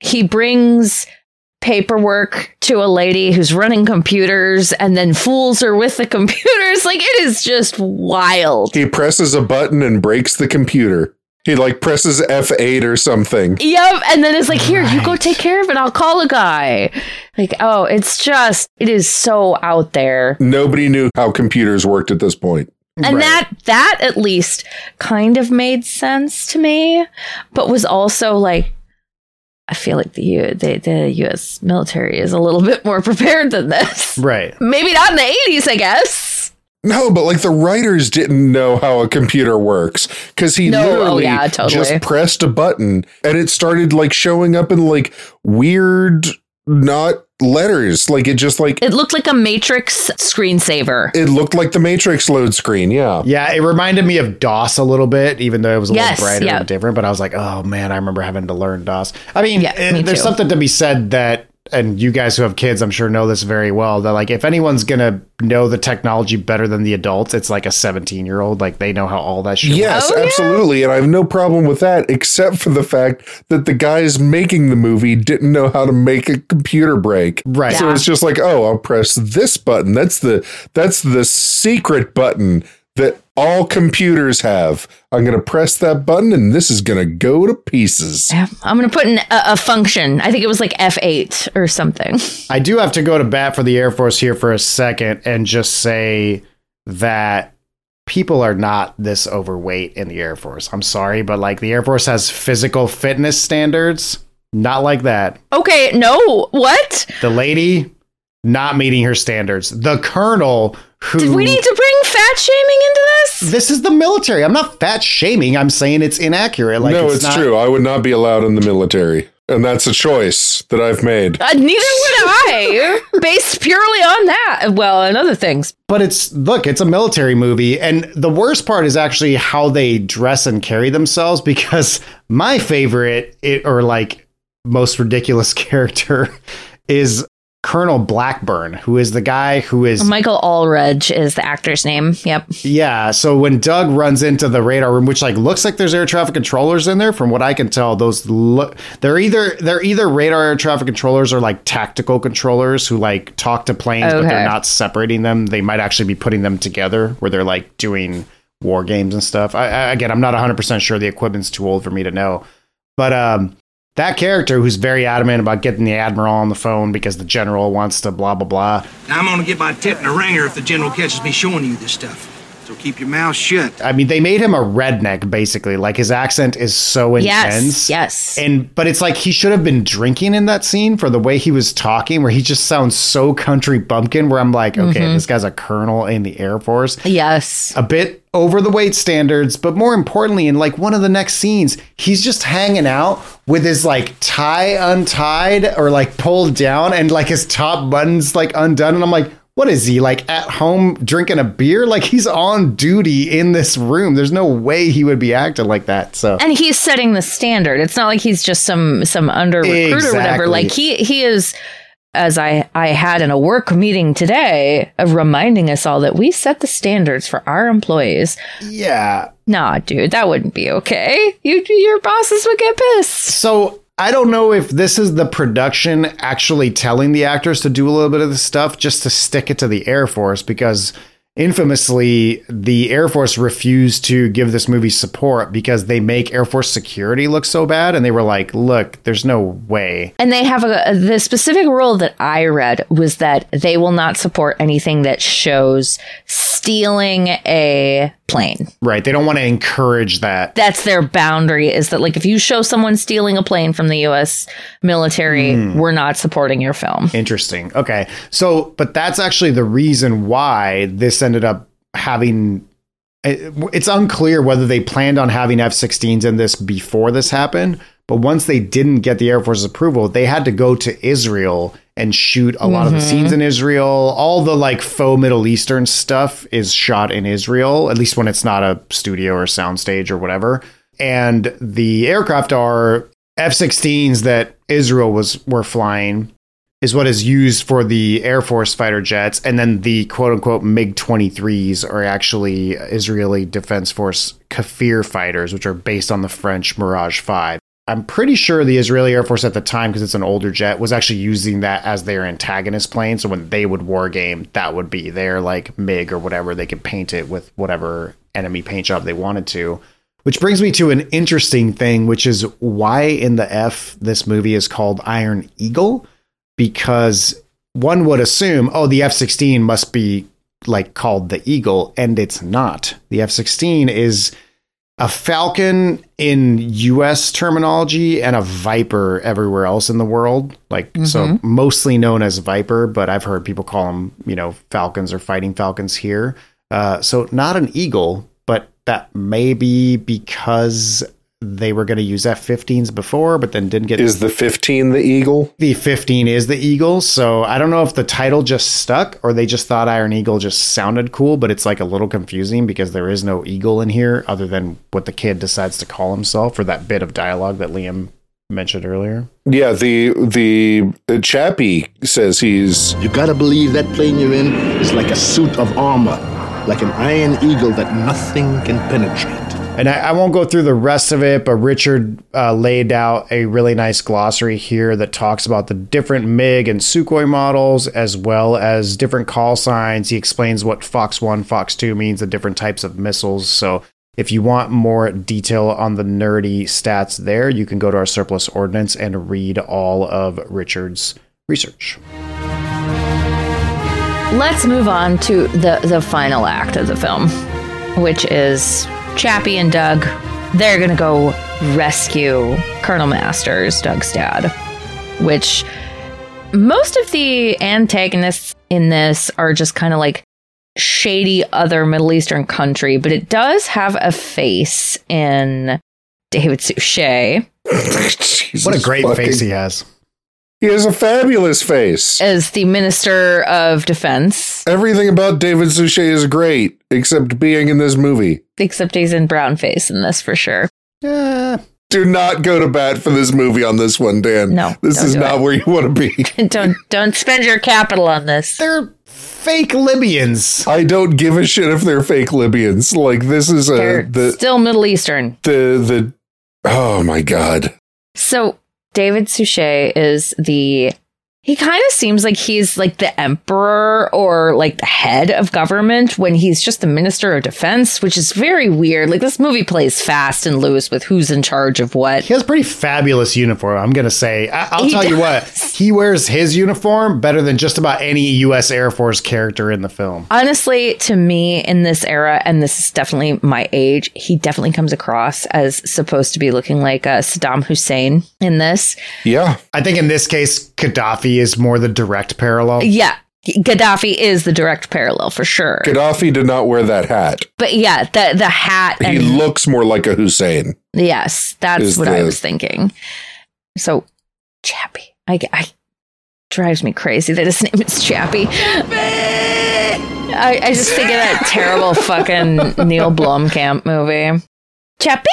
He brings paperwork to a lady who's running computers and then fools her with the computers. Like it is just wild. He presses a button and breaks the computer. He like presses F8 or something. Yep. And then it's like, here, you go take care of it. I'll call a guy. Like, oh, it's just, it is so out there. Nobody knew how computers worked at this point. And that, that at least kind of made sense to me, but was also like, I feel like the, U, the, the US military is a little bit more prepared than this. Right. Maybe not in the 80s, I guess. No, but like the writers didn't know how a computer works because he No, oh, literally yeah, totally. just pressed a button and it started like showing up in like weird, not letters. Like it just like It looked like a Matrix screensaver. it looked like the Matrix load screen. Yeah. Yeah, it reminded me of DOS a little bit, even though it was a Yes, little brighter yeah. and different. But I was like, oh man, I remember having to learn DOS. I mean, Yeah, eh, me there's something to be said that, and you guys who have kids, I'm sure know this very well. That like, if anyone's gonna know the technology better than the adults, it's like a 17 year old. Like they know how all that shit. Yes, Oh, yeah. absolutely. And I have no problem with that, except for the fact that the guys making the movie didn't know how to make a computer break. Right. So Yeah. it's just like, oh, I'll press this button. That's the that's the secret button that all computers have. I'm gonna press that button and this is gonna go to pieces. Yeah, I'm going to put in a, a function. I think it was like F8 or something. I do have to go to bat for the Air Force here for a second and just say that people are not this overweight in the Air Force. I'm sorry, but like the Air Force has physical fitness standards. Not like that. Okay, no, what? The lady not meeting her standards. The colonel who Did we need to bring fat shaming into this? This is the military. I'm not fat shaming. I'm saying it's inaccurate. Like no, it's, not- true. I would not be allowed in the military. And that's a choice that I've made. Uh, neither would I, based purely on that. Well, and other things. But it's look, it's a military movie, and the worst part is actually how they dress and carry themselves. Because my favorite, it, or like most ridiculous character, is Colonel Blackburn, who is the guy who is Michael Alldredge is the actor's name. Yep. Yeah, so when Doug runs into the radar room, which like looks like there's air traffic controllers in there, from what I can tell, those look they're either they're either radar air traffic controllers or like tactical controllers who like talk to planes, but they're not separating them. They might actually be putting them together where they're like doing war games and stuff. I, I again, I'm not 100 percent sure. The equipment's too old for me to know, but um. That character who's very adamant about getting the admiral on the phone because the general wants to blah blah blah. I'm gonna get my tip in a ringer if the general catches me showing you this stuff. So keep your mouth shut. I mean, they made him a redneck basically. Like his accent is so intense. Yes. Yes. And but it's like he should have been drinking in that scene for the way he was talking, where he just sounds so country bumpkin. Where I'm like, okay, Mhm. this guy's a colonel in the Air Force. Yes. A bit over the weight standards, but more importantly, in like one of the next scenes, he's just hanging out with his like tie untied or like pulled down, and like his top buttons like undone, and I'm like. What is he like at home drinking a beer? Like he's on duty in this room. There's no way he would be acting like that. So And he's setting the standard. It's not like he's just some some under recruit or whatever. Like he he is as I I had in a work meeting today, uh, reminding us all that we set the standards for our employees. yeah, Nah, dude, that wouldn't be okay. You your bosses would get pissed. So I don't know if this is the production actually telling the actors to do a little bit of this stuff just to stick it to the Air Force because infamously, the Air Force refused to give this movie support because they make Air Force security look so bad. And they were like, look, there's no way. And they have a, the specific rule that I read was that they will not support anything that shows stealing a plane. Right. They don't want to encourage that. That's their boundary is that, like, if you show someone stealing a plane from the US military, Mm. we're not supporting your film. Interesting. Okay. So, but that's actually the reason why this ended up having. It's unclear whether they planned on having F 16s in this before this happened, but once they didn't get the Air Force's approval, they had to go to Israel and shoot a lot of the Mhm. scenes in Israel. All the like faux Middle Eastern stuff is shot in Israel, at least when it's not a studio or soundstage or whatever. And the aircraft are F 16s that Israel was were flying is what is used for the Air Force fighter jets, and then the quote unquote MiG 23s are actually Israeli Defense Force Kfir fighters, which are based on the French Mirage 5. I'm pretty sure the Israeli Air Force at the time, because it's an older jet, was actually using that as their antagonist plane. So when they would war game, that would be their like MiG or whatever. They could paint it with whatever enemy paint job they wanted to. Which brings me to an interesting thing, which is why in the F this movie is called Iron Eagle because one would assume, oh, the F 16 must be like called the Eagle, and it's not. The F 16 is a Falcon in US terminology and a Viper everywhere else in the world. Like, so Mhm. mostly known as Viper, but I've heard people call them, you know, Falcons or Fighting Falcons here. Uh, so not an Eagle, but that may be because they were going to use F-15s before, but then didn't get. Is the 15 the Eagle? The 15 is the Eagle. So I don't know if the title just stuck or they just thought Iron Eagle just sounded cool, but it's like a little confusing because there is no eagle in here other than what the kid decides to call himself or that bit of dialogue that Liam mentioned earlier. Yeah, the the uh, Chappy says he's. You gotta believe that plane you're in is like a suit of armor, like an iron eagle that nothing can penetrate. And I, I won't go through the rest of it, but Richard uh, laid out a really nice glossary here that talks about the different MiG and Sukhoi models, as well as different call signs. He explains what Fox 1, Fox 2 means, the different types of missiles. So if you want more detail on the nerdy stats there, you can go to our surplus ordnance and read all of Richard's research. Let's move on to the the final act of the film, which is Chappy and Doug. They're gonna go rescue Colonel Masters, Doug's dad. Which most of the antagonists in this are just kind of like shady other Middle Eastern country, but it does have a face in David Suchet. what a great face he has. He has a fabulous face. As the Minister of Defense. Everything about David Suchet is great, except being in this movie. Except he's in brown face in this for sure. Yeah. Do not go to bat for this movie on this one, Dan. No, This is not it. where you want to be. don't don't spend your capital on this. They're fake Libyans. I don't give a shit if they're fake Libyans. Like this is a They're the still Middle Eastern. the the Oh my god. So David Suchet is the he kind of seems like he's like the emperor or like the head of government when he's just the minister of defense, which is very weird. Like this movie plays fast and loose with who's in charge of what. He has a pretty fabulous uniform. I'm gonna say. I- I'll He tell you what. He wears his uniform better than just about any U.S. Air Force character in the film. Honestly, to me in this era, and this is definitely my age, he definitely comes across as supposed to be looking like uh, Saddam Hussein in this. Yeah. I think in this case, Gaddafi is more the direct parallel. Yeah, Gaddafi is the direct parallel for sure. Gaddafi did not wear that hat. But yeah, the the hat He and looks more like a Hussein. yes, that's is what I was thinking. So, Chappy, I, I drives me crazy that his name is Chappy. I, I just think of that terrible fucking Neil Blomkamp movie. Chappie.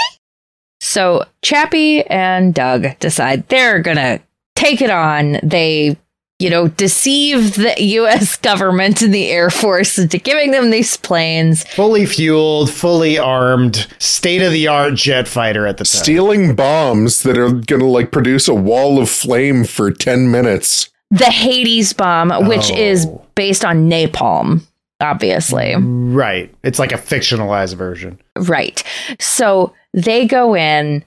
So Chappy and Doug decide they're gonna take it on. They, you know, deceive the U.S. government and the Air Force into giving them these planes. Fully fueled, fully armed, state of the art jet fighter at the time. Stealing bombs that are going to like produce a wall of flame for 10 minutes. the Hades bomb, which Oh. is based on napalm. obviously. Right. It's like a fictionalized version. Right. So they go in,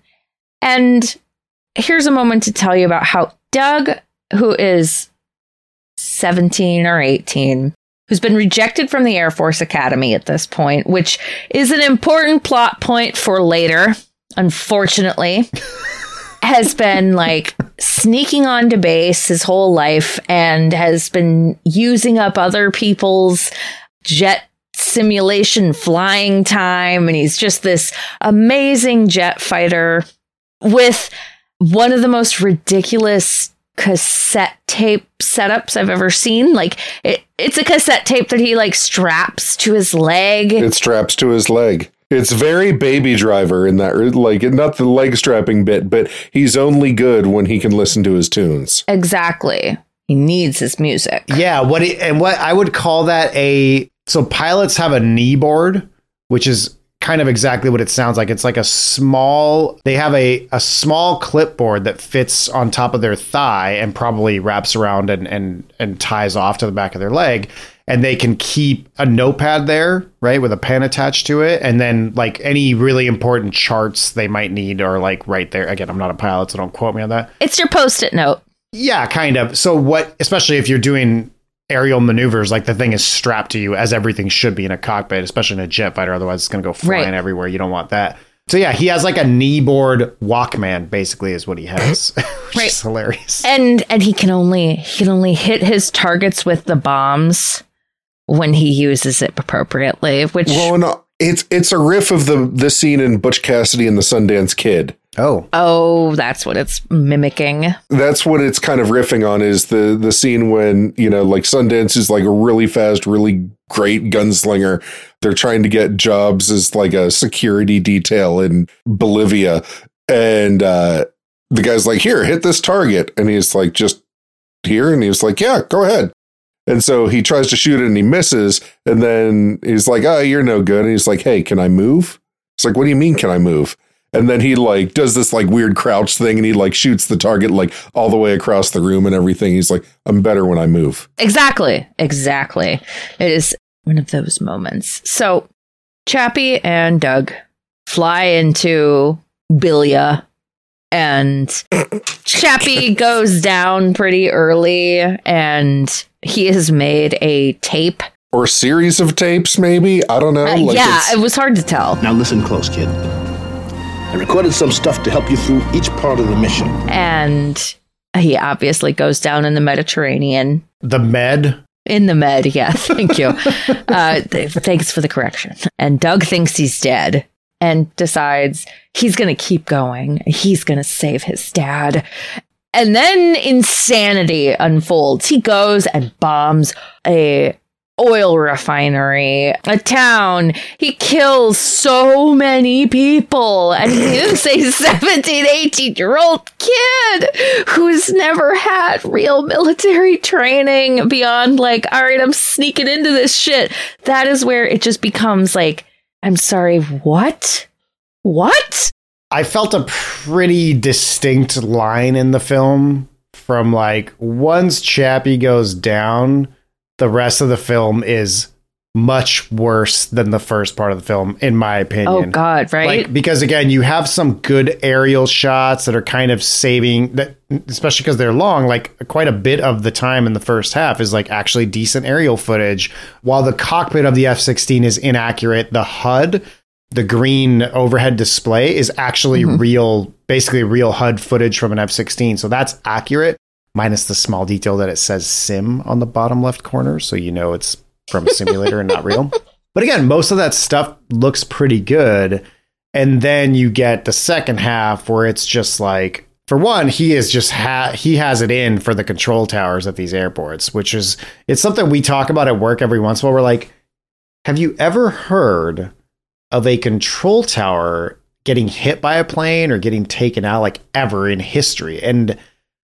and here's a moment to tell you about how Doug, who is 17 or 18, who's been rejected from the Air Force Academy at this point, which is an important plot point for later, unfortunately. has been like sneaking onto base his whole life and has been using up other people's jet simulation flying time. And he's just this amazing jet fighter with one of the most ridiculous cassette tape setups I've ever seen. Like it, it's a cassette tape that he like straps to his leg. It straps to his leg. It's very baby driver in that, like, not the leg strapping bit, but he's only good when he can listen to his tunes. Exactly. He needs his music. Yeah. What he, and what I would call that a so pilots have a knee board, which is kind of exactly what it sounds like. It's like a small they have a a small clipboard that fits on top of their thigh and probably wraps around and and and ties off to the back of their leg and they can keep a notepad there, right, with a pen attached to it, and then like any really important charts they might need are like right there. Again, I'm not a pilot, so don't quote me on that. It's your post-it note. Yeah, kind of. So what, especially if you're doing aerial maneuvers, like the thing is strapped to you as everything should be in a cockpit, especially in a jet fighter. Otherwise, it's going to go flying Right. everywhere. You don't want that. So yeah, he has like a kneeboard Walkman, basically, is what he has, which Right. is hilarious. And and he can only he can only hit his targets with the bombs when he uses it appropriately, which Well, no, it's it's a riff of the the scene in Butch Cassidy and the Sundance Kid. Oh, oh, that's what it's mimicking. That's what it's kind of riffing on is the the scene when you know like Sundance is like a really fast, really great gunslinger. They're trying to get jobs as like a security detail in Bolivia, and uh, the guy's like, "Here, hit this target," and he's like, "Just here," and he's like, "Yeah, go ahead." And so he tries to shoot it and he misses. And then he's like, Oh, you're no good. And he's like, Hey, can I move? It's like, What do you mean, can I move? And then he like does this like weird crouch thing and he like shoots the target like all the way across the room and everything. He's like, I'm better when I move. Exactly. Exactly. It is one of those moments. So Chappy and Doug fly into Bilya and Chappy goes down pretty early and he has made a tape. Or series of tapes, maybe? I don't know. Uh, Like, yeah, it was hard to tell. Now listen close, kid. I recorded some stuff to help you through each part of the mission. And he obviously goes down in the Mediterranean. The med. In the med, yeah. Thank you. uh, th- thanks for the correction. And Doug thinks he's dead and decides he's going to keep going. He's going to save his dad. And then insanity unfolds. He goes and bombs a oil refinery, a town. He kills so many people. And he's a 17, 18 year old kid who's never had real military training beyond like, all right, I'm sneaking into this shit. That is where it just becomes like, I'm sorry, what? What? I felt a pretty distinct line in the film from like once Chappy goes down, the rest of the film is much worse than the first part of the film, in my opinion. Oh, God, right? Like because again, you have some good aerial shots that are kind of saving that, especially because they're long. Like quite a bit of the time in the first half is like actually decent aerial footage, while the cockpit of the F sixteen is inaccurate. The HUD, the green overhead display, is actually mm-hmm. real, basically real HUD footage from an F sixteen. So that's accurate, minus the small detail that it says sim on the bottom left corner, so you know it's from a simulator and not real. But again, most of that stuff looks pretty good. And then you get the second half where it's just like, for one, he is just ha- he has it in for the control towers at these airports, which is it's something we talk about at work every once in a while. We're like, have you ever heard of a control tower getting hit by a plane or getting taken out like ever in history? And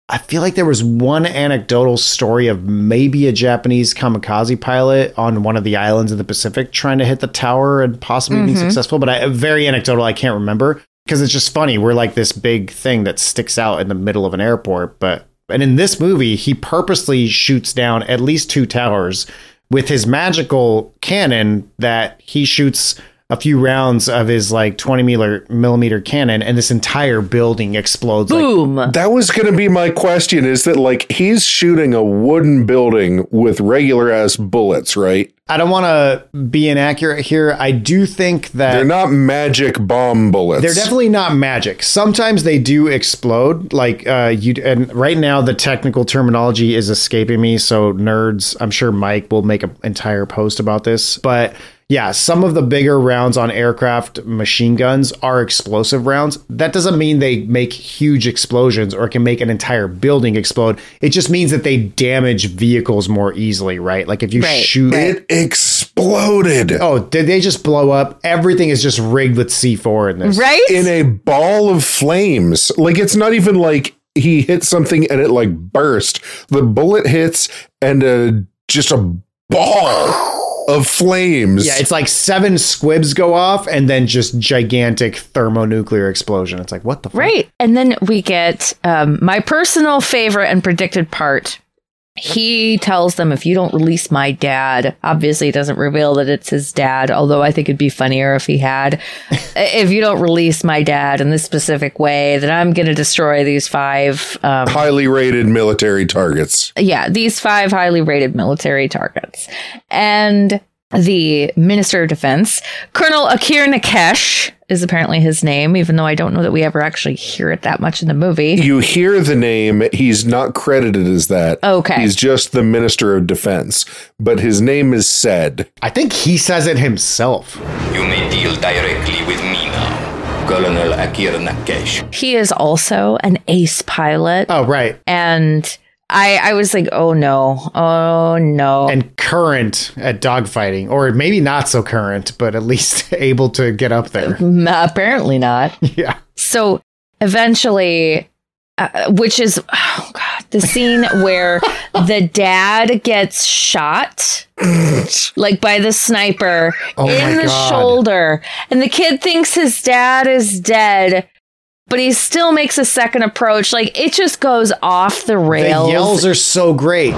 I feel like there was one anecdotal story of maybe a Japanese kamikaze pilot on one of the islands of the Pacific trying to hit the tower and possibly be Mhm. successful, but I, very anecdotal. I can't remember because it's just funny. We're like this big thing that sticks out in the middle of an airport, but and in this movie, he purposely shoots down at least two towers with his magical cannon that he shoots a few rounds of his like 20 millimeter, millimeter cannon and this entire building explodes. like- Boom. That was going to be my question is that like he's shooting a wooden building with regular ass bullets, right? I don't want to be inaccurate here. I do think that They're not magic bomb bullets. They're definitely not magic. Sometimes they do explode. Like uh, you, and right now the technical terminology is escaping me. So nerds, I'm sure Mike will make an entire post about this. But yeah, some of the bigger rounds on aircraft machine guns are explosive rounds. That doesn't mean they make huge explosions or can make an entire building explode. It just means that they damage vehicles more easily, right? Like if you Right, shoot It exploded Oh, did they just blow up? Everything is just rigged with C4 in this. Right? in a ball of flames. Like it's not even like he hit something and it like burst. The bullet hits and uh, just a ball of flames. Yeah, it's like seven squibs go off and then just gigantic thermonuclear explosion. It's like, what the fuck? Right. And then we get um, my personal favorite and predicted part. He tells them if you don't release my dad, obviously he doesn't reveal that it's his dad, although I think it'd be funnier if he had. if you don't release my dad in this specific way, then I'm going to destroy these five um, highly rated military targets. yeah, these five highly rated military targets. And the Minister of Defense, Colonel Akir Nakesh is apparently his name, even though I don't know that we ever actually hear it that much in the movie. You hear the name, he's not credited as that. Okay. He's just the Minister of Defense, but his name is said. I think he says it himself. You may deal directly with me now, Colonel Akir Nakesh. He is also an ace pilot. Oh, right. And I, I was like, oh no, oh no. And current at dogfighting, or maybe not so current, but at least able to get up there. Apparently not. Yeah. So eventually, uh, which is, oh God, the scene where the dad gets shot, like by the sniper Oh in the God. shoulder. And the kid thinks his dad is dead. But he still makes a second approach. Like it just goes off the rails. The yells are so great.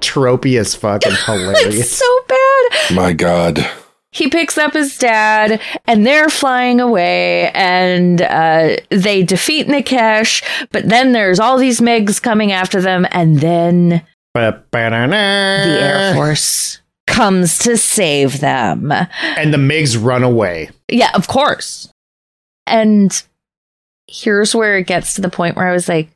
Tropey as fucking and it's hilarious. so bad. My God. he picks up his dad and they're flying away and uh, they defeat Nakesh, but then there's all these MiGs coming after them, and then the Air Force comes to save them. And the MiGs run away. Yeah, of course. And here's where it gets to the point where I was like,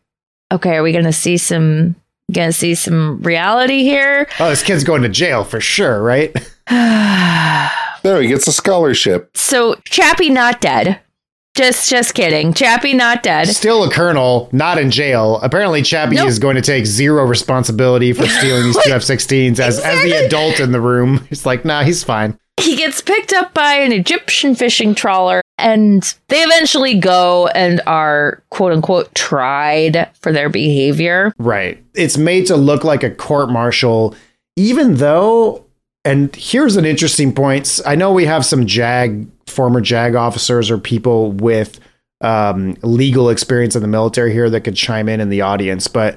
okay, are we going to see some. Gonna see some reality here. Oh, this kid's going to jail for sure, right? There, he gets a scholarship. So Chappy not dead. Just just kidding. Chappy not dead. Still a colonel, not in jail. Apparently, Chappy Nope. is going to take zero responsibility for stealing these two F 16s as, as the adult in the room. He's like, nah, he's fine. He gets picked up by an Egyptian fishing trawler and they eventually go and are quote unquote tried for their behavior. Right. It's made to look like a court martial, even though, and here's an interesting point. I know we have some JAG, former JAG officers or people with um, legal experience in the military here that could chime in in the audience, but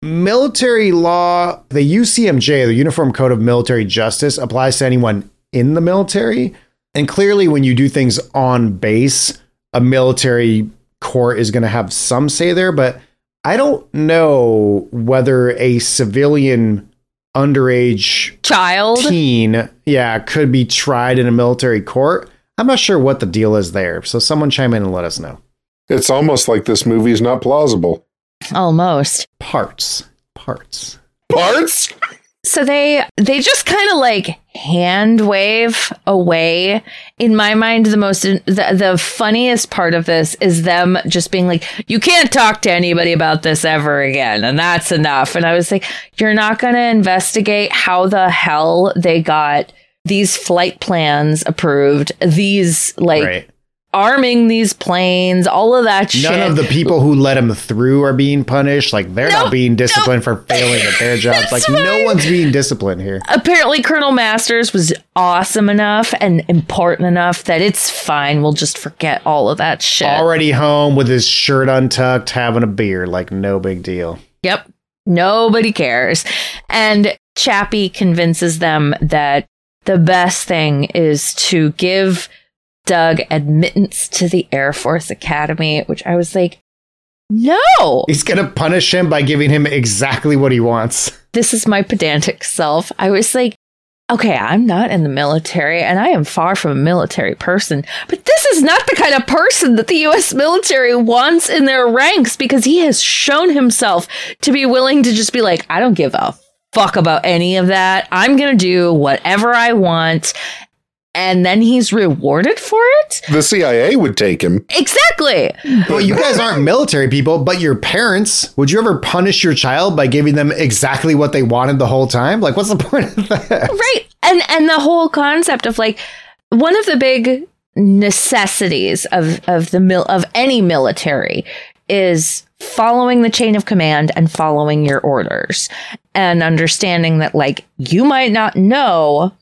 military law, the UCMJ, the Uniform Code of Military Justice, applies to anyone in the military. And clearly, when you do things on base, a military court is going to have some say there, but I don't know whether a civilian underage child teen, yeah, could be tried in a military court. I'm not sure what the deal is there. So someone chime in and let us know. It's almost like this movie is not plausible. Almost. Parts. Parts. Parts? So they they just kind of like hand wave away. In my mind, the most the, the funniest part of this is them just being like, "You can't talk to anybody about this ever again," and that's enough. And I was like, "You're not going to investigate how the hell they got these flight plans approved? These like." Right. Arming these planes, all of that shit. None of the people who let him through are being punished. Like they're No, not being disciplined for failing at their jobs. Like no one's being disciplined here. Apparently, Colonel Masters was awesome enough and important enough that it's fine. We'll just forget all of that shit. Already home with his shirt untucked, having a beer. Like no big deal. Yep. Nobody cares. And Chappy convinces them that the best thing is to give Doug admittance to the Air Force Academy, which I was like, no, He's gonna punish him by giving him exactly what he wants. this is my pedantic self. I was like, okay, I'm not in the military and I am far from a military person, but this is not the kind of person that the US military wants in their ranks because he has shown himself to be willing to just be like, I don't give a fuck about any of that. I'm going to do whatever I want. And then he's rewarded for it? The CIA would take him. Exactly. Well, you guys aren't military people, but your parents, would you ever punish your child by giving them exactly what they wanted the whole time? Like, what's the point of that? right and and the whole concept of like one of the big necessities of of the mil- of any military is following the chain of command and following your orders and understanding that like you might not know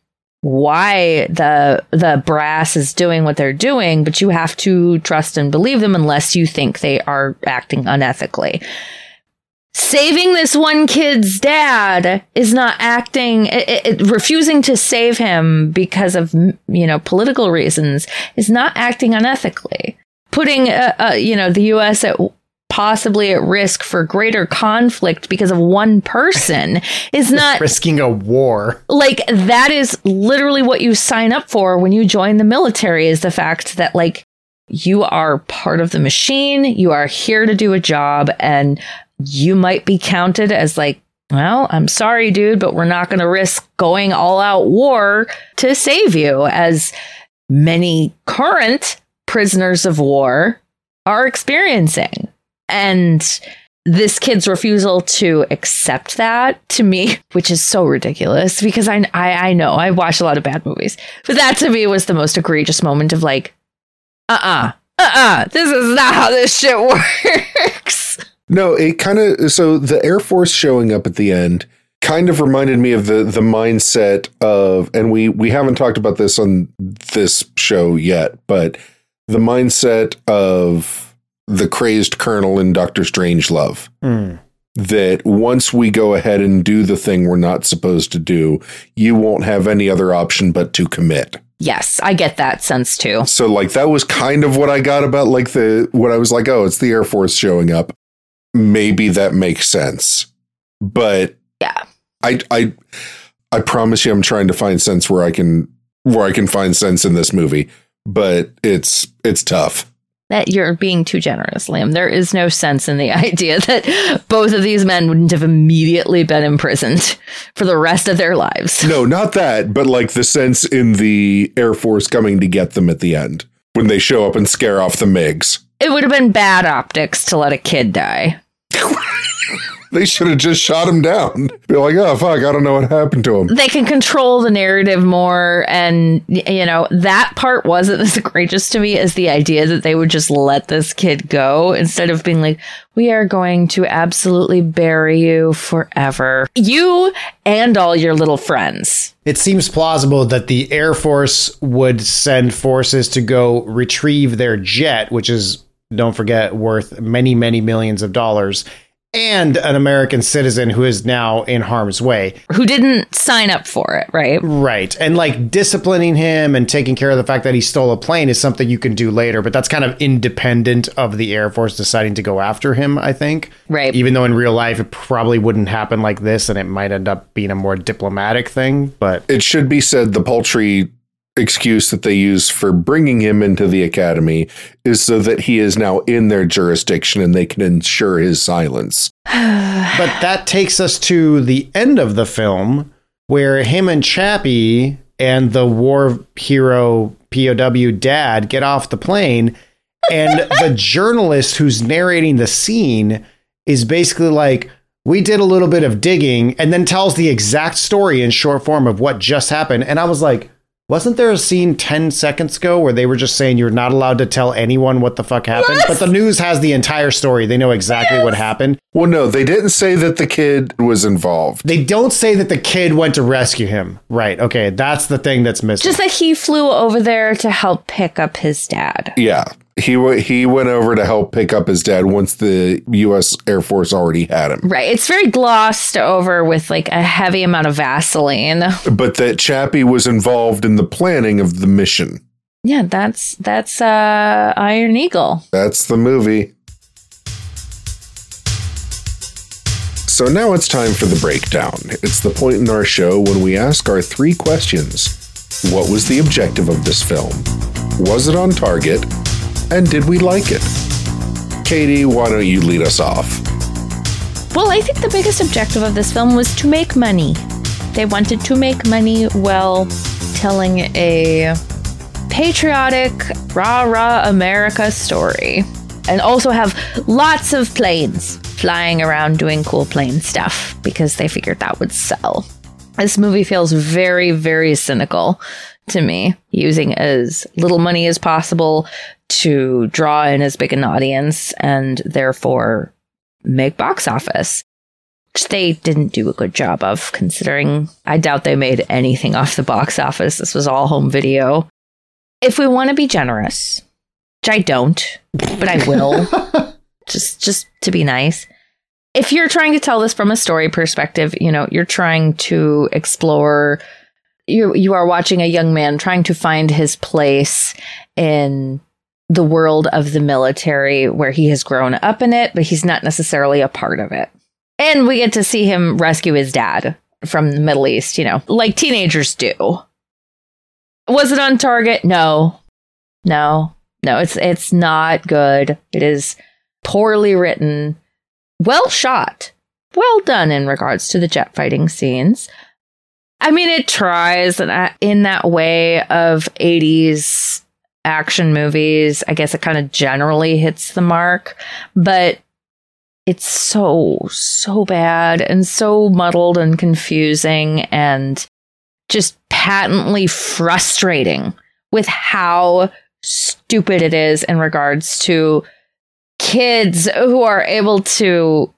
why the the brass is doing what they're doing but you have to trust and believe them unless you think they are acting unethically. Saving this one kid's dad is not acting it, it- refusing to save him because of you know political reasons is not acting unethically. Putting uh, uh, you know the US at possibly at risk for greater conflict because of one person is not Risking a war. like that is literally what you sign up for when you join the military is the fact that like you are part of the machine you are here to do a job and you might be counted as like well i'm sorry dude but we're not going to risk going all out war to save you as many current prisoners of war are experiencing and this kid's refusal to accept that to me, which is so ridiculous because I, I, I know I watch a lot of bad movies, but that to me was the most egregious moment of like, uh uh-uh, uh, uh this is not how this shit works. No, it kind of so the Air Force showing up at the end kind of reminded me of the the mindset of and we we haven't talked about this on this show yet, but the mindset of the crazed colonel in Doctor Strangelove. Hmm. That once we go ahead and do the thing we're not supposed to do, you won't have any other option but to commit. Yes, I get that sense too. So like that was kind of what I got about like the what I was like, oh, it's the Air Force showing up. Maybe that makes sense. But yeah. I I I promise you I'm trying to find sense where I can where I can find sense in this movie, but it's it's tough. That you're being too generous, Liam. There is no sense in the idea that both of these men wouldn't have immediately been imprisoned for the rest of their lives. No, not that, but like the sense in the Air Force coming to get them at the end when they show up and scare off the MiGs. It would have been bad optics to let a kid die. They should have just shot him down. Be like, oh fuck, I don't know what happened to him. They can control the narrative more, and you know that part wasn't as egregious to me as the idea that they would just let this kid go instead of being like, "We are going to absolutely bury you forever, you and all your little friends." It seems plausible that the Air Force would send forces to go retrieve their jet, which is, don't forget, worth many, many millions of dollars, and an American citizen who is now in harm's way. Who didn't sign up for it, right? Right. And like disciplining him and taking care of the fact that he stole a plane is something you can do later, but that's kind of independent of the Air Force deciding to go after him, I think. Right. Even though in real life it probably wouldn't happen like this and it might end up being a more diplomatic thing, but It should be said the paltry excuse that they use for bringing him into the academy is so that he is now in their jurisdiction and they can ensure his silence. but that takes us to the end of the film where him and Chappy and the war hero POW dad get off the plane and the journalist who's narrating the scene is basically like we did a little bit of digging and then tells the exact story in short form of what just happened and I was like Wasn't there a scene 10 seconds ago where they were just saying you're not allowed to tell anyone what the fuck happened? Yes! But the news has the entire story. They know exactly what happened. Well, no, they didn't say that the kid was involved. They don't say that the kid went to rescue him. Right. Okay. That's the thing that's missing. Just that he flew over there to help pick up his dad. Yeah. He w- he went over to help pick up his dad once the U.S. Air Force already had him. Right. It's very glossed over with like a heavy amount of Vaseline. But that Chappy was involved in the planning of the mission. Yeah, that's that's uh Iron Eagle. That's the movie. So now it's time for the breakdown. It's the point in our show when we ask our three questions. What was the objective of this film? Was it on target? And did we like it? Katie, why don't you lead us off? Well, I think the biggest objective of this film was to make money. They wanted to make money while telling a patriotic, rah rah America story. And also have lots of planes flying around doing cool plane stuff because they figured that would sell. This movie feels very, very cynical to me, using as little money as possible to draw in as big an audience and therefore make box office. Which they didn't do a good job of, considering I doubt they made anything off the box office. This was all home video. If we want to be generous, which I don't, but I will, just just to be nice. If you're trying to tell this from a story perspective, you know, you're trying to explore you you are watching a young man trying to find his place in the world of the military where he has grown up in it, but he's not necessarily a part of it. And we get to see him rescue his dad from the Middle East, you know, like teenagers do. Was it on target? No. No. No, it's it's not good. It is poorly written, well shot, well done in regards to the jet fighting scenes. I mean, it tries in that way of 80s action movies. I guess it kind of generally hits the mark, but it's so, so bad and so muddled and confusing and just patently frustrating with how stupid it is in regards to kids who are able to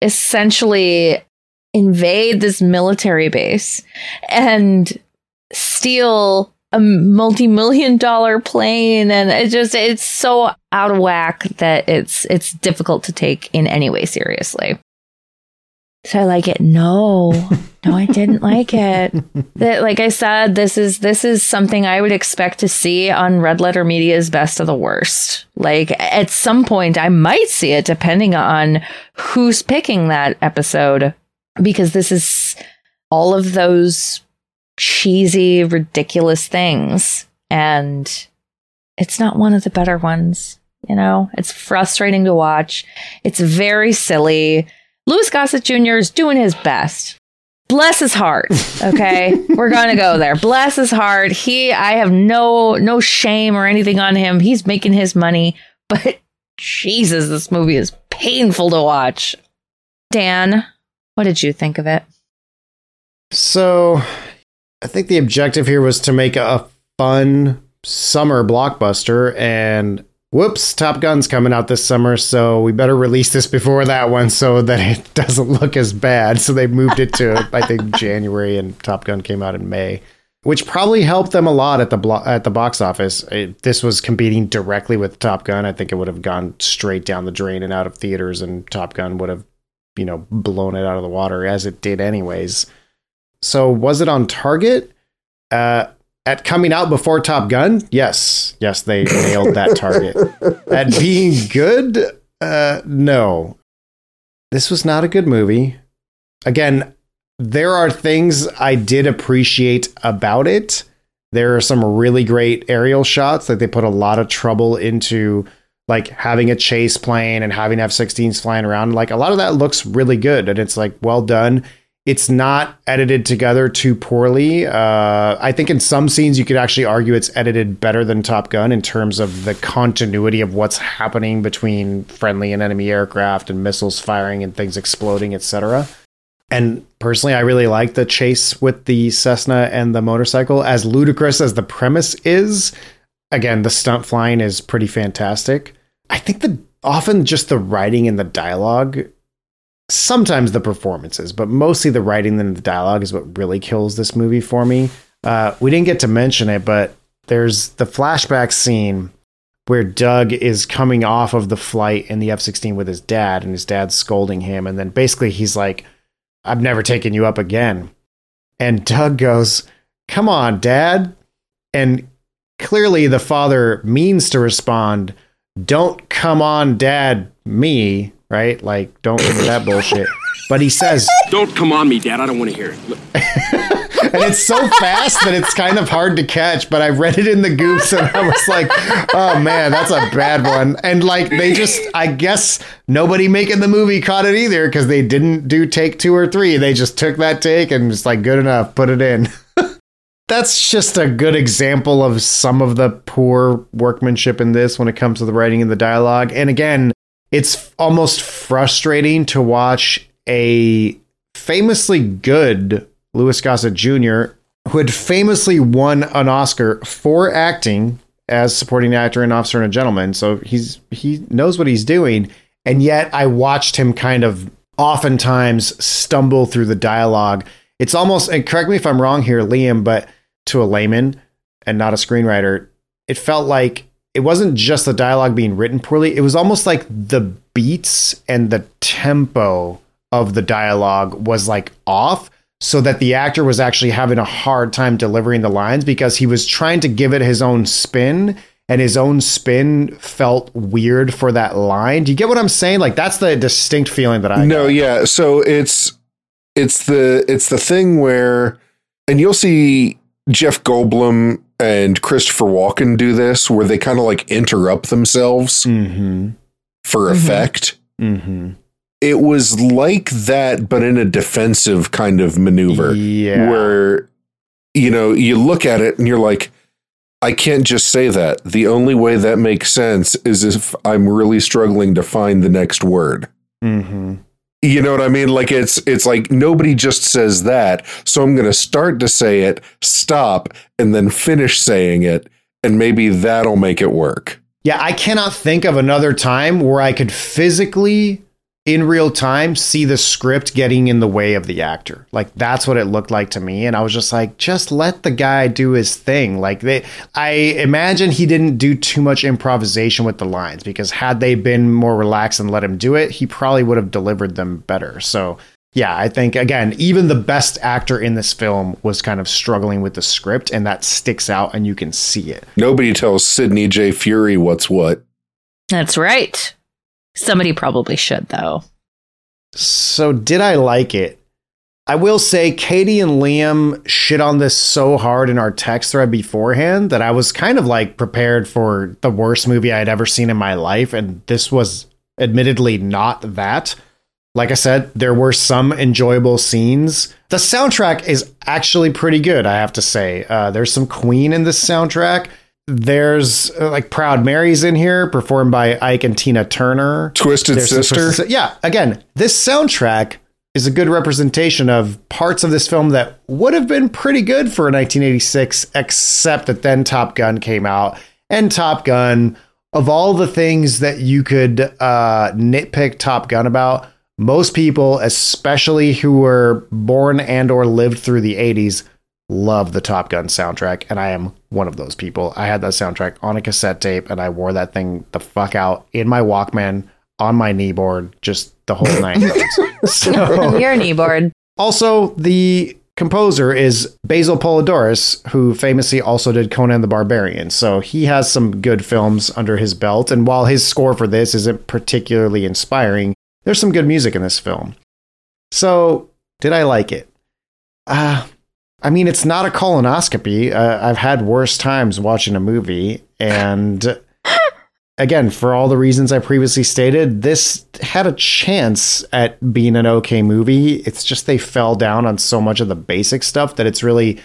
essentially invade this military base and steal a multi-million dollar plane and it just it's so out of whack that it's it's difficult to take in any way seriously. So i like it. No. No i didn't like it. That like i said this is this is something i would expect to see on red letter media's best of the worst. Like at some point i might see it depending on who's picking that episode because this is all of those cheesy, ridiculous things. And it's not one of the better ones. You know, it's frustrating to watch. It's very silly. Louis Gossett Jr. is doing his best. Bless his heart. Okay. We're going to go there. Bless his heart. He, I have no, no shame or anything on him. He's making his money, but Jesus, this movie is painful to watch. Dan, what did you think of it? So, I think the objective here was to make a fun summer blockbuster, and whoops, Top Gun's coming out this summer, so we better release this before that one so that it doesn't look as bad. So they moved it to I think January, and Top Gun came out in May, which probably helped them a lot at the blo- at the box office. It, this was competing directly with Top Gun. I think it would have gone straight down the drain and out of theaters, and Top Gun would have you know blown it out of the water as it did anyways. So was it on target? Uh, at coming out before Top Gun? Yes, yes, they nailed that target. at being good? Uh, no. This was not a good movie. Again, there are things I did appreciate about it. There are some really great aerial shots that they put a lot of trouble into like having a chase plane and having F-16s flying around. Like a lot of that looks really good and it's like well done. It's not edited together too poorly. Uh, I think in some scenes you could actually argue it's edited better than Top Gun in terms of the continuity of what's happening between friendly and enemy aircraft and missiles firing and things exploding, etc. And personally, I really like the chase with the Cessna and the motorcycle. As ludicrous as the premise is, again, the stunt flying is pretty fantastic. I think the often just the writing and the dialogue, sometimes the performances, but mostly the writing and the dialogue is what really kills this movie for me. Uh, we didn't get to mention it, but there's the flashback scene where Doug is coming off of the flight in the F 16 with his dad, and his dad's scolding him. And then basically he's like, I've never taken you up again. And Doug goes, Come on, dad. And clearly the father means to respond, Don't come on, dad, me, right? Like, don't do that bullshit. But he says, Don't come on me, dad. I don't want to hear it. And it's so fast that it's kind of hard to catch. But I read it in the goofs and I was like, oh man, that's a bad one. And like they just, I guess nobody making the movie caught it either because they didn't do take two or three. They just took that take and was like, good enough, put it in. that's just a good example of some of the poor workmanship in this when it comes to the writing and the dialogue. And again, it's almost frustrating to watch a famously good Louis Gossett Jr., who had famously won an Oscar for acting as supporting actor in Officer and a Gentleman. So he's he knows what he's doing. And yet I watched him kind of oftentimes stumble through the dialogue. It's almost and correct me if I'm wrong here, Liam, but to a layman and not a screenwriter, it felt like it wasn't just the dialogue being written poorly. It was almost like the beats and the tempo of the dialogue was like off so that the actor was actually having a hard time delivering the lines because he was trying to give it his own spin and his own spin felt weird for that line. Do you get what I'm saying? Like that's the distinct feeling that I No, got. yeah. So it's it's the it's the thing where and you'll see Jeff Goldblum and Christopher Walken do this where they kind of like interrupt themselves mm-hmm. for effect. Mm-hmm it was like that, but in a defensive kind of maneuver. Yeah. Where, you know, you look at it and you're like, I can't just say that. The only way that makes sense is if I'm really struggling to find the next word. Mm-hmm. You know what I mean? Like it's it's like nobody just says that, so I'm going to start to say it, stop, and then finish saying it, and maybe that'll make it work. Yeah, I cannot think of another time where I could physically in real time see the script getting in the way of the actor. Like that's what it looked like to me and I was just like just let the guy do his thing. Like they I imagine he didn't do too much improvisation with the lines because had they been more relaxed and let him do it, he probably would have delivered them better. So yeah, I think again, even the best actor in this film was kind of struggling with the script and that sticks out and you can see it. Nobody tells Sidney J. Furie what's what. That's right. Somebody probably should, though. So, did I like it? I will say, Katie and Liam shit on this so hard in our text thread beforehand that I was kind of like prepared for the worst movie I had ever seen in my life. And this was admittedly not that. Like I said, there were some enjoyable scenes. The soundtrack is actually pretty good, I have to say. Uh, there's some Queen in this soundtrack. There's uh, like Proud Mary's in here, performed by Ike and Tina Turner. Twisted There's Sister. Twisted, yeah, again, this soundtrack is a good representation of parts of this film that would have been pretty good for 1986, except that then Top Gun came out. And Top Gun, of all the things that you could uh, nitpick Top Gun about, most people, especially who were born and or lived through the 80s, love the Top Gun soundtrack, and I am one of those people. I had that soundtrack on a cassette tape, and I wore that thing the fuck out in my Walkman on my kneeboard, just the whole night. so, Your kneeboard. Also, the composer is Basil Poledouris, who famously also did Conan the Barbarian. So he has some good films under his belt, and while his score for this isn't particularly inspiring, there's some good music in this film. So, did I like it? Uh, I mean, it's not a colonoscopy. Uh, I've had worse times watching a movie. And again, for all the reasons I previously stated, this had a chance at being an okay movie. It's just they fell down on so much of the basic stuff that it's really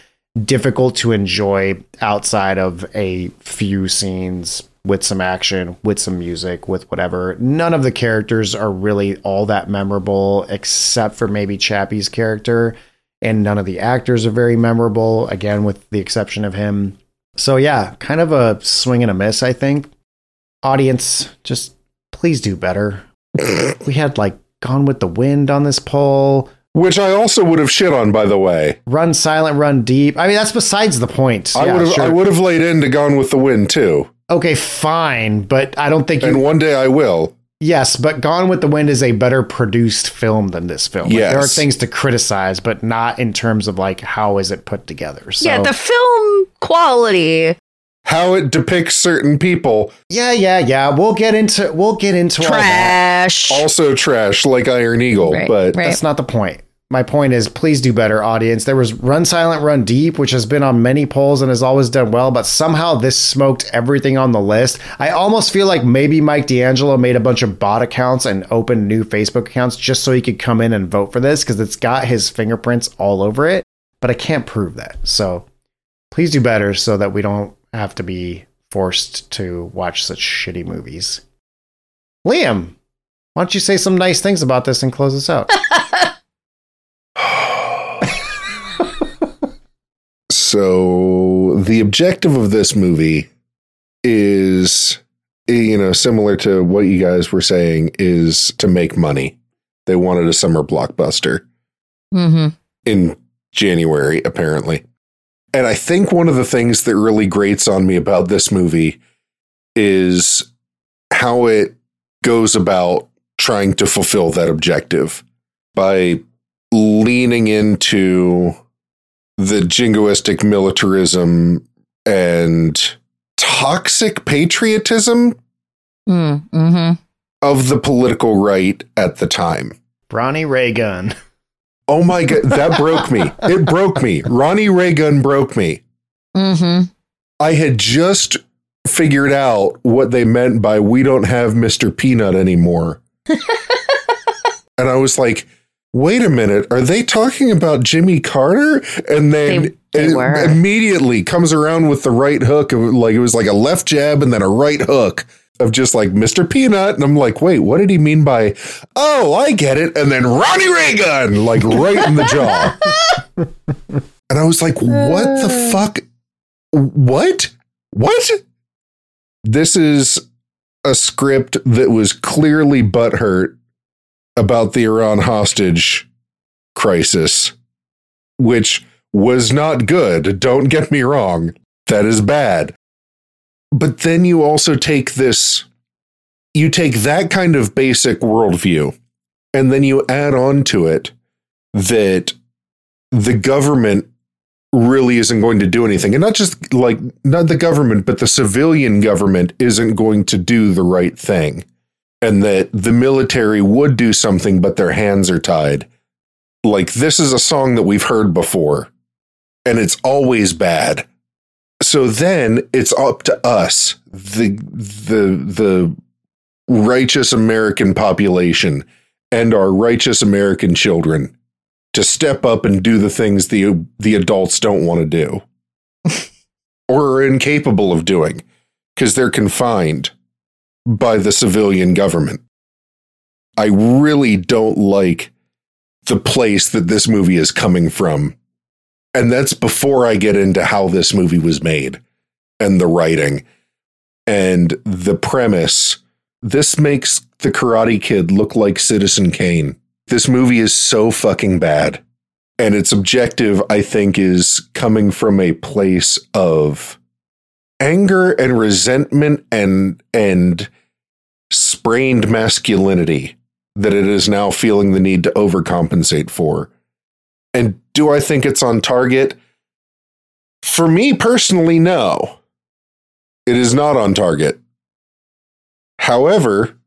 difficult to enjoy outside of a few scenes with some action, with some music, with whatever. None of the characters are really all that memorable except for maybe Chappy's character. And none of the actors are very memorable, again, with the exception of him. So, yeah, kind of a swing and a miss, I think. Audience, just please do better. we had like Gone with the Wind on this poll. Which I also would have shit on, by the way. Run silent, run deep. I mean, that's besides the point. I Yeah, would have sure. I would have laid into Gone with the Wind too. Okay, fine, but I don't think you. And one day I will. Yes, but Gone with the Wind is a better produced film than this film. Like, there are things to criticize, but not in terms of like how is it put together. So, Yeah, the film quality. How it depicts certain people. yeah, yeah, yeah. We'll get into we'll get into all that. Trash. Also trash, like Iron Eagle, Right, but right. That's not the point. My point is, please do better, audience. There was Run Silent, Run Deep, which has been on many polls and has always done well, but somehow this smoked everything on the list. I almost feel like maybe Mike D'Angelo made a bunch of bot accounts and opened new Facebook accounts just so he could come in and vote for this because it's got his fingerprints all over it, but I can't prove that. So please do better so that we don't have to be forced to watch such shitty movies. Liam, why don't you say some nice things about this and close us out? So the objective of this movie is you know similar to what you guys were saying is to make money. They wanted a summer blockbuster Mm-hmm. in January apparently. And I think one of the things that really grates on me about this movie is how it goes about trying to fulfill that objective by leaning into the jingoistic militarism and toxic patriotism Mm-hmm. of the political right at the time. Ronnie Reagan. Oh my god, that broke me. It broke me. Ronnie Reagan broke me. Mm-hmm. I had just figured out what they meant by we don't have Mr. Peanut anymore. and I was like, wait a minute, are they talking about Jimmy Carter? And then They- they it immediately comes around with the right hook of like it was like a left jab and then a right hook of just like Mr. Peanut. And I'm like, wait, what did he mean by oh, I get it? And then Ronnie Reagan, like right in the jaw. And I was like, what the uh. fuck? What? What? This is a script that was clearly butthurt about the Iran hostage crisis, which was not good. Don't get me wrong. That is bad. But then you also take this, you take that kind of basic worldview, and then you add on to it that the government really isn't going to do anything. And not just like, not the government, but the civilian government isn't going to do the right thing. And that the military would do something, but their hands are tied. Like, this is a song that we've heard before, and it's always bad. So then it's up to us, the, the, the righteous American population and our righteous American children to step up and do the things the the adults don't want to do or are incapable of doing because they're confined by the civilian government. I really don't like the place that this movie is coming from. And that's before I get into how this movie was made and the writing and the premise. This makes the Karate Kid look like Citizen Kane. This movie is so fucking bad. And its objective, I think, is coming from a place of anger and resentment and and sprained masculinity that it is now feeling the need to overcompensate for. And do I think it's on target? For me personally, no. It is not on target. However,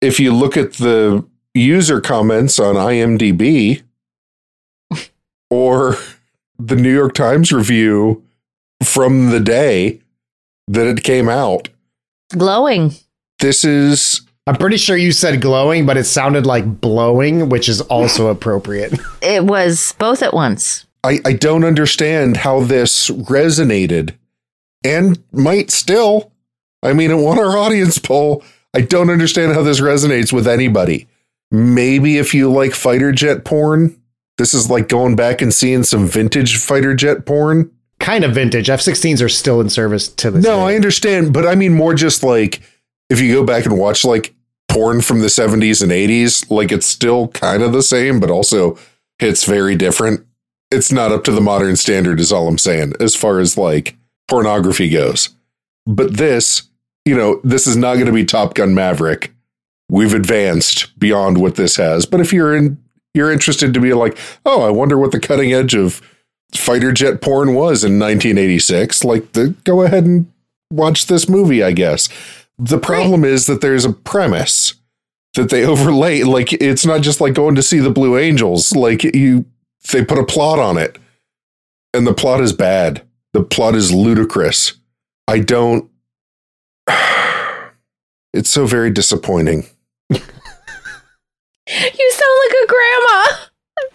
if you look at the user comments on IMDb or the New York Times review from the day that it came out, Glowing. this is I'm pretty sure you said glowing, but it sounded like blowing, which is also appropriate. It was both at once. I, I don't understand how this resonated and might still I mean, it won our audience poll. I don't understand how this resonates with anybody. Maybe if you like fighter jet porn, this is like going back and seeing some vintage fighter jet porn. Kind of vintage. F 16s are still in service to this No, day. I understand, but I mean more just like if you go back and watch like porn from the 70s and 80s, like it's still kind of the same, but also hits very different. It's not up to the modern standard, is all I'm saying, as far as like pornography goes. But this, you know, this is not going to be Top Gun Maverick. We've advanced beyond what this has. But if you're in you're interested to be like, oh, I wonder what the cutting edge of fighter jet porn was in 1986, like the, go ahead and watch this movie, I guess. The problem is that there's a premise that they overlay. Like it's not just like going to see the Blue Angels. Like you, they put a plot on it, and the plot is bad. The plot is ludicrous. I don't. It's so very disappointing. You sound like a grandma.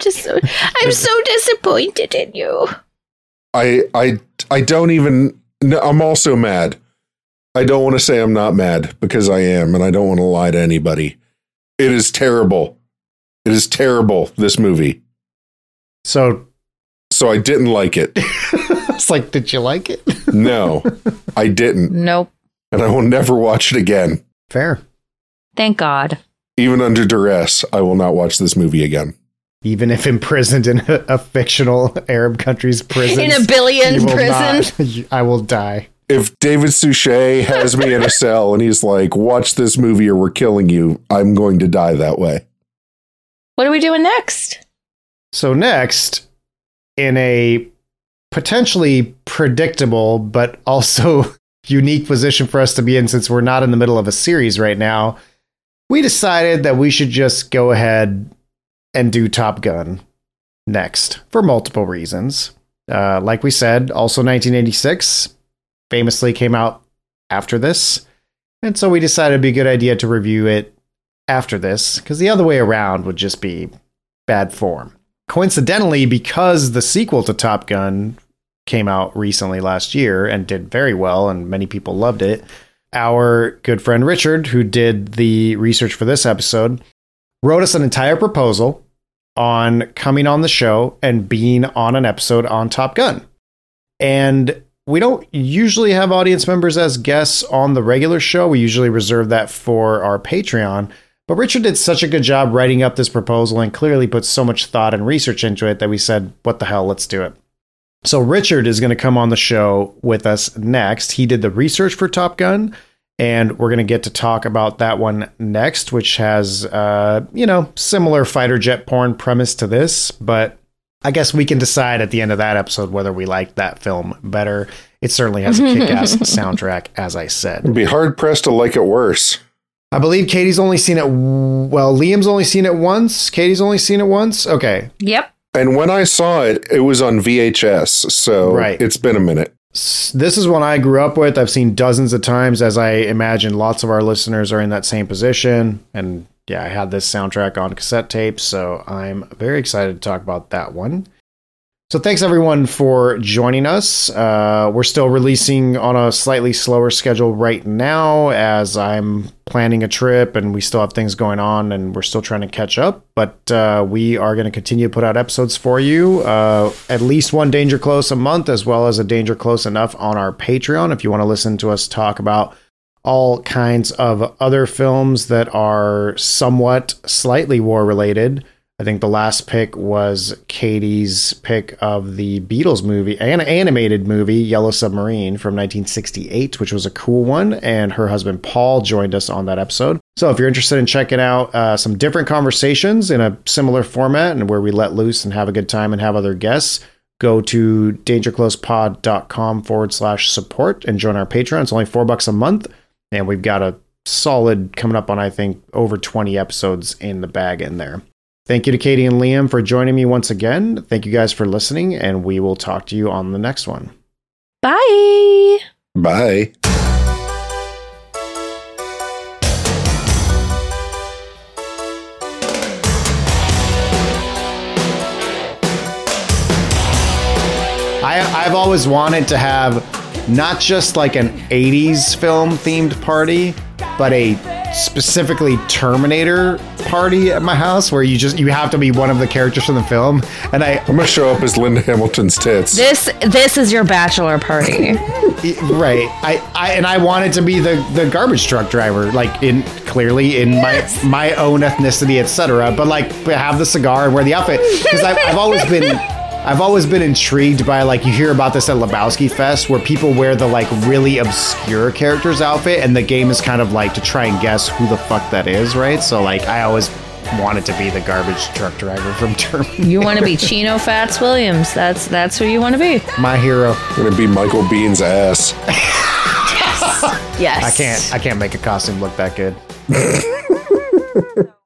I'm just so I'm so disappointed in you. I I I don't even. No, I'm also mad. I don't want to say I'm not mad because I am, and I don't want to lie to anybody. It is terrible. It is terrible. This movie. So, so I didn't like it. it's like, did you like it? No, I didn't, Nope. and I will never watch it again. Fair. Thank God. Even under duress, I will not watch this movie again. Even if imprisoned in a, a fictional Arab country's prison. In a Bilyan prison. I will die. If David Suchet has me in a cell and he's like, "Watch this movie or we're killing you," I'm going to die that way. What are we doing next? So next, in a potentially predictable but also unique position for us to be in since we're not in the middle of a series right now, we decided that we should just go ahead and do Top Gun next for multiple reasons. Uh, like we said, also 1986 famously came out after this. And so we decided it'd be a good idea to review it after this because the other way around would just be bad form. Coincidentally, because the sequel to Top Gun came out recently last year and did very well, and many people loved it, our good friend Richard, who did the research for this episode, wrote us an entire proposal on coming on the show and being on an episode on Top Gun. And we don't usually have audience members as guests on the regular show. We usually reserve that for our Patreon. But Richard did such a good job writing up this proposal and clearly put so much thought and research into it that we said, what the hell, let's do it. So Richard is going to come on the show with us next. He did the research for Top Gun, and we're going to get to talk about that one next, which has, uh, you know, similar fighter jet porn premise to this, but I guess we can decide at the end of that episode whether we like that film better. It certainly has a kick-ass soundtrack, as I said. I'd be hard pressed to like it worse. I believe Katie's only seen it. Well, Liam's only seen it once. Katie's only seen it once. Okay. Yep. And when I saw it, it was on VHS, so Right. it's been a minute. This is one I grew up with. I've seen dozens of times, as I imagine lots of our listeners are in that same position. And yeah, I had this soundtrack on cassette tape, so I'm very excited to talk about that one. So thanks everyone for joining us. Uh, we're still releasing on a slightly slower schedule right now as I'm planning a trip and we still have things going on and we're still trying to catch up. But uh, we are going to continue to put out episodes for you. Uh, at least one Danger Close a month, as well as a Danger Close Enough on our Patreon. If you want to listen to us talk about all kinds of other films that are somewhat slightly war related. I think the last pick was Katie's pick of the Beatles movie, an animated movie, Yellow Submarine from 1968, which was a cool one. And her husband Paul joined us on that episode. So if you're interested in checking out uh, some different conversations in a similar format and where we let loose and have a good time and have other guests, go to dangerclosepod.com forward slash support and join our Patreon. It's only four bucks a month. And we've got a solid coming up on, I think, over 20 episodes in the bag in there. Thank you to Katie and Liam for joining me once again. Thank you guys for listening, and we will talk to you on the next one. Bye. Bye. I, I've always wanted to have not just like an 80s film themed party, but a specifically Terminator party at my house where you just you have to be one of the characters from the film. And I I'm gonna show up as Linda Hamilton's tits. This this is your bachelor party. right. I, I and I wanted to be the the garbage truck driver, like in clearly in my my own ethnicity, etc. But like have the cigar and wear the outfit because I've, I've always been. I've always been intrigued by like you hear about this at Lebowski Fest where people wear the like really obscure character's outfit and the game is kind of like to try and guess who the fuck that is, right? So like I always wanted to be the garbage truck driver from Terminator. You want to be Chino Fats Williams. That's that's who you want to be. My hero. I'm gonna be Michael Biehn's ass. Yes. I can't I can't make a costume look that good.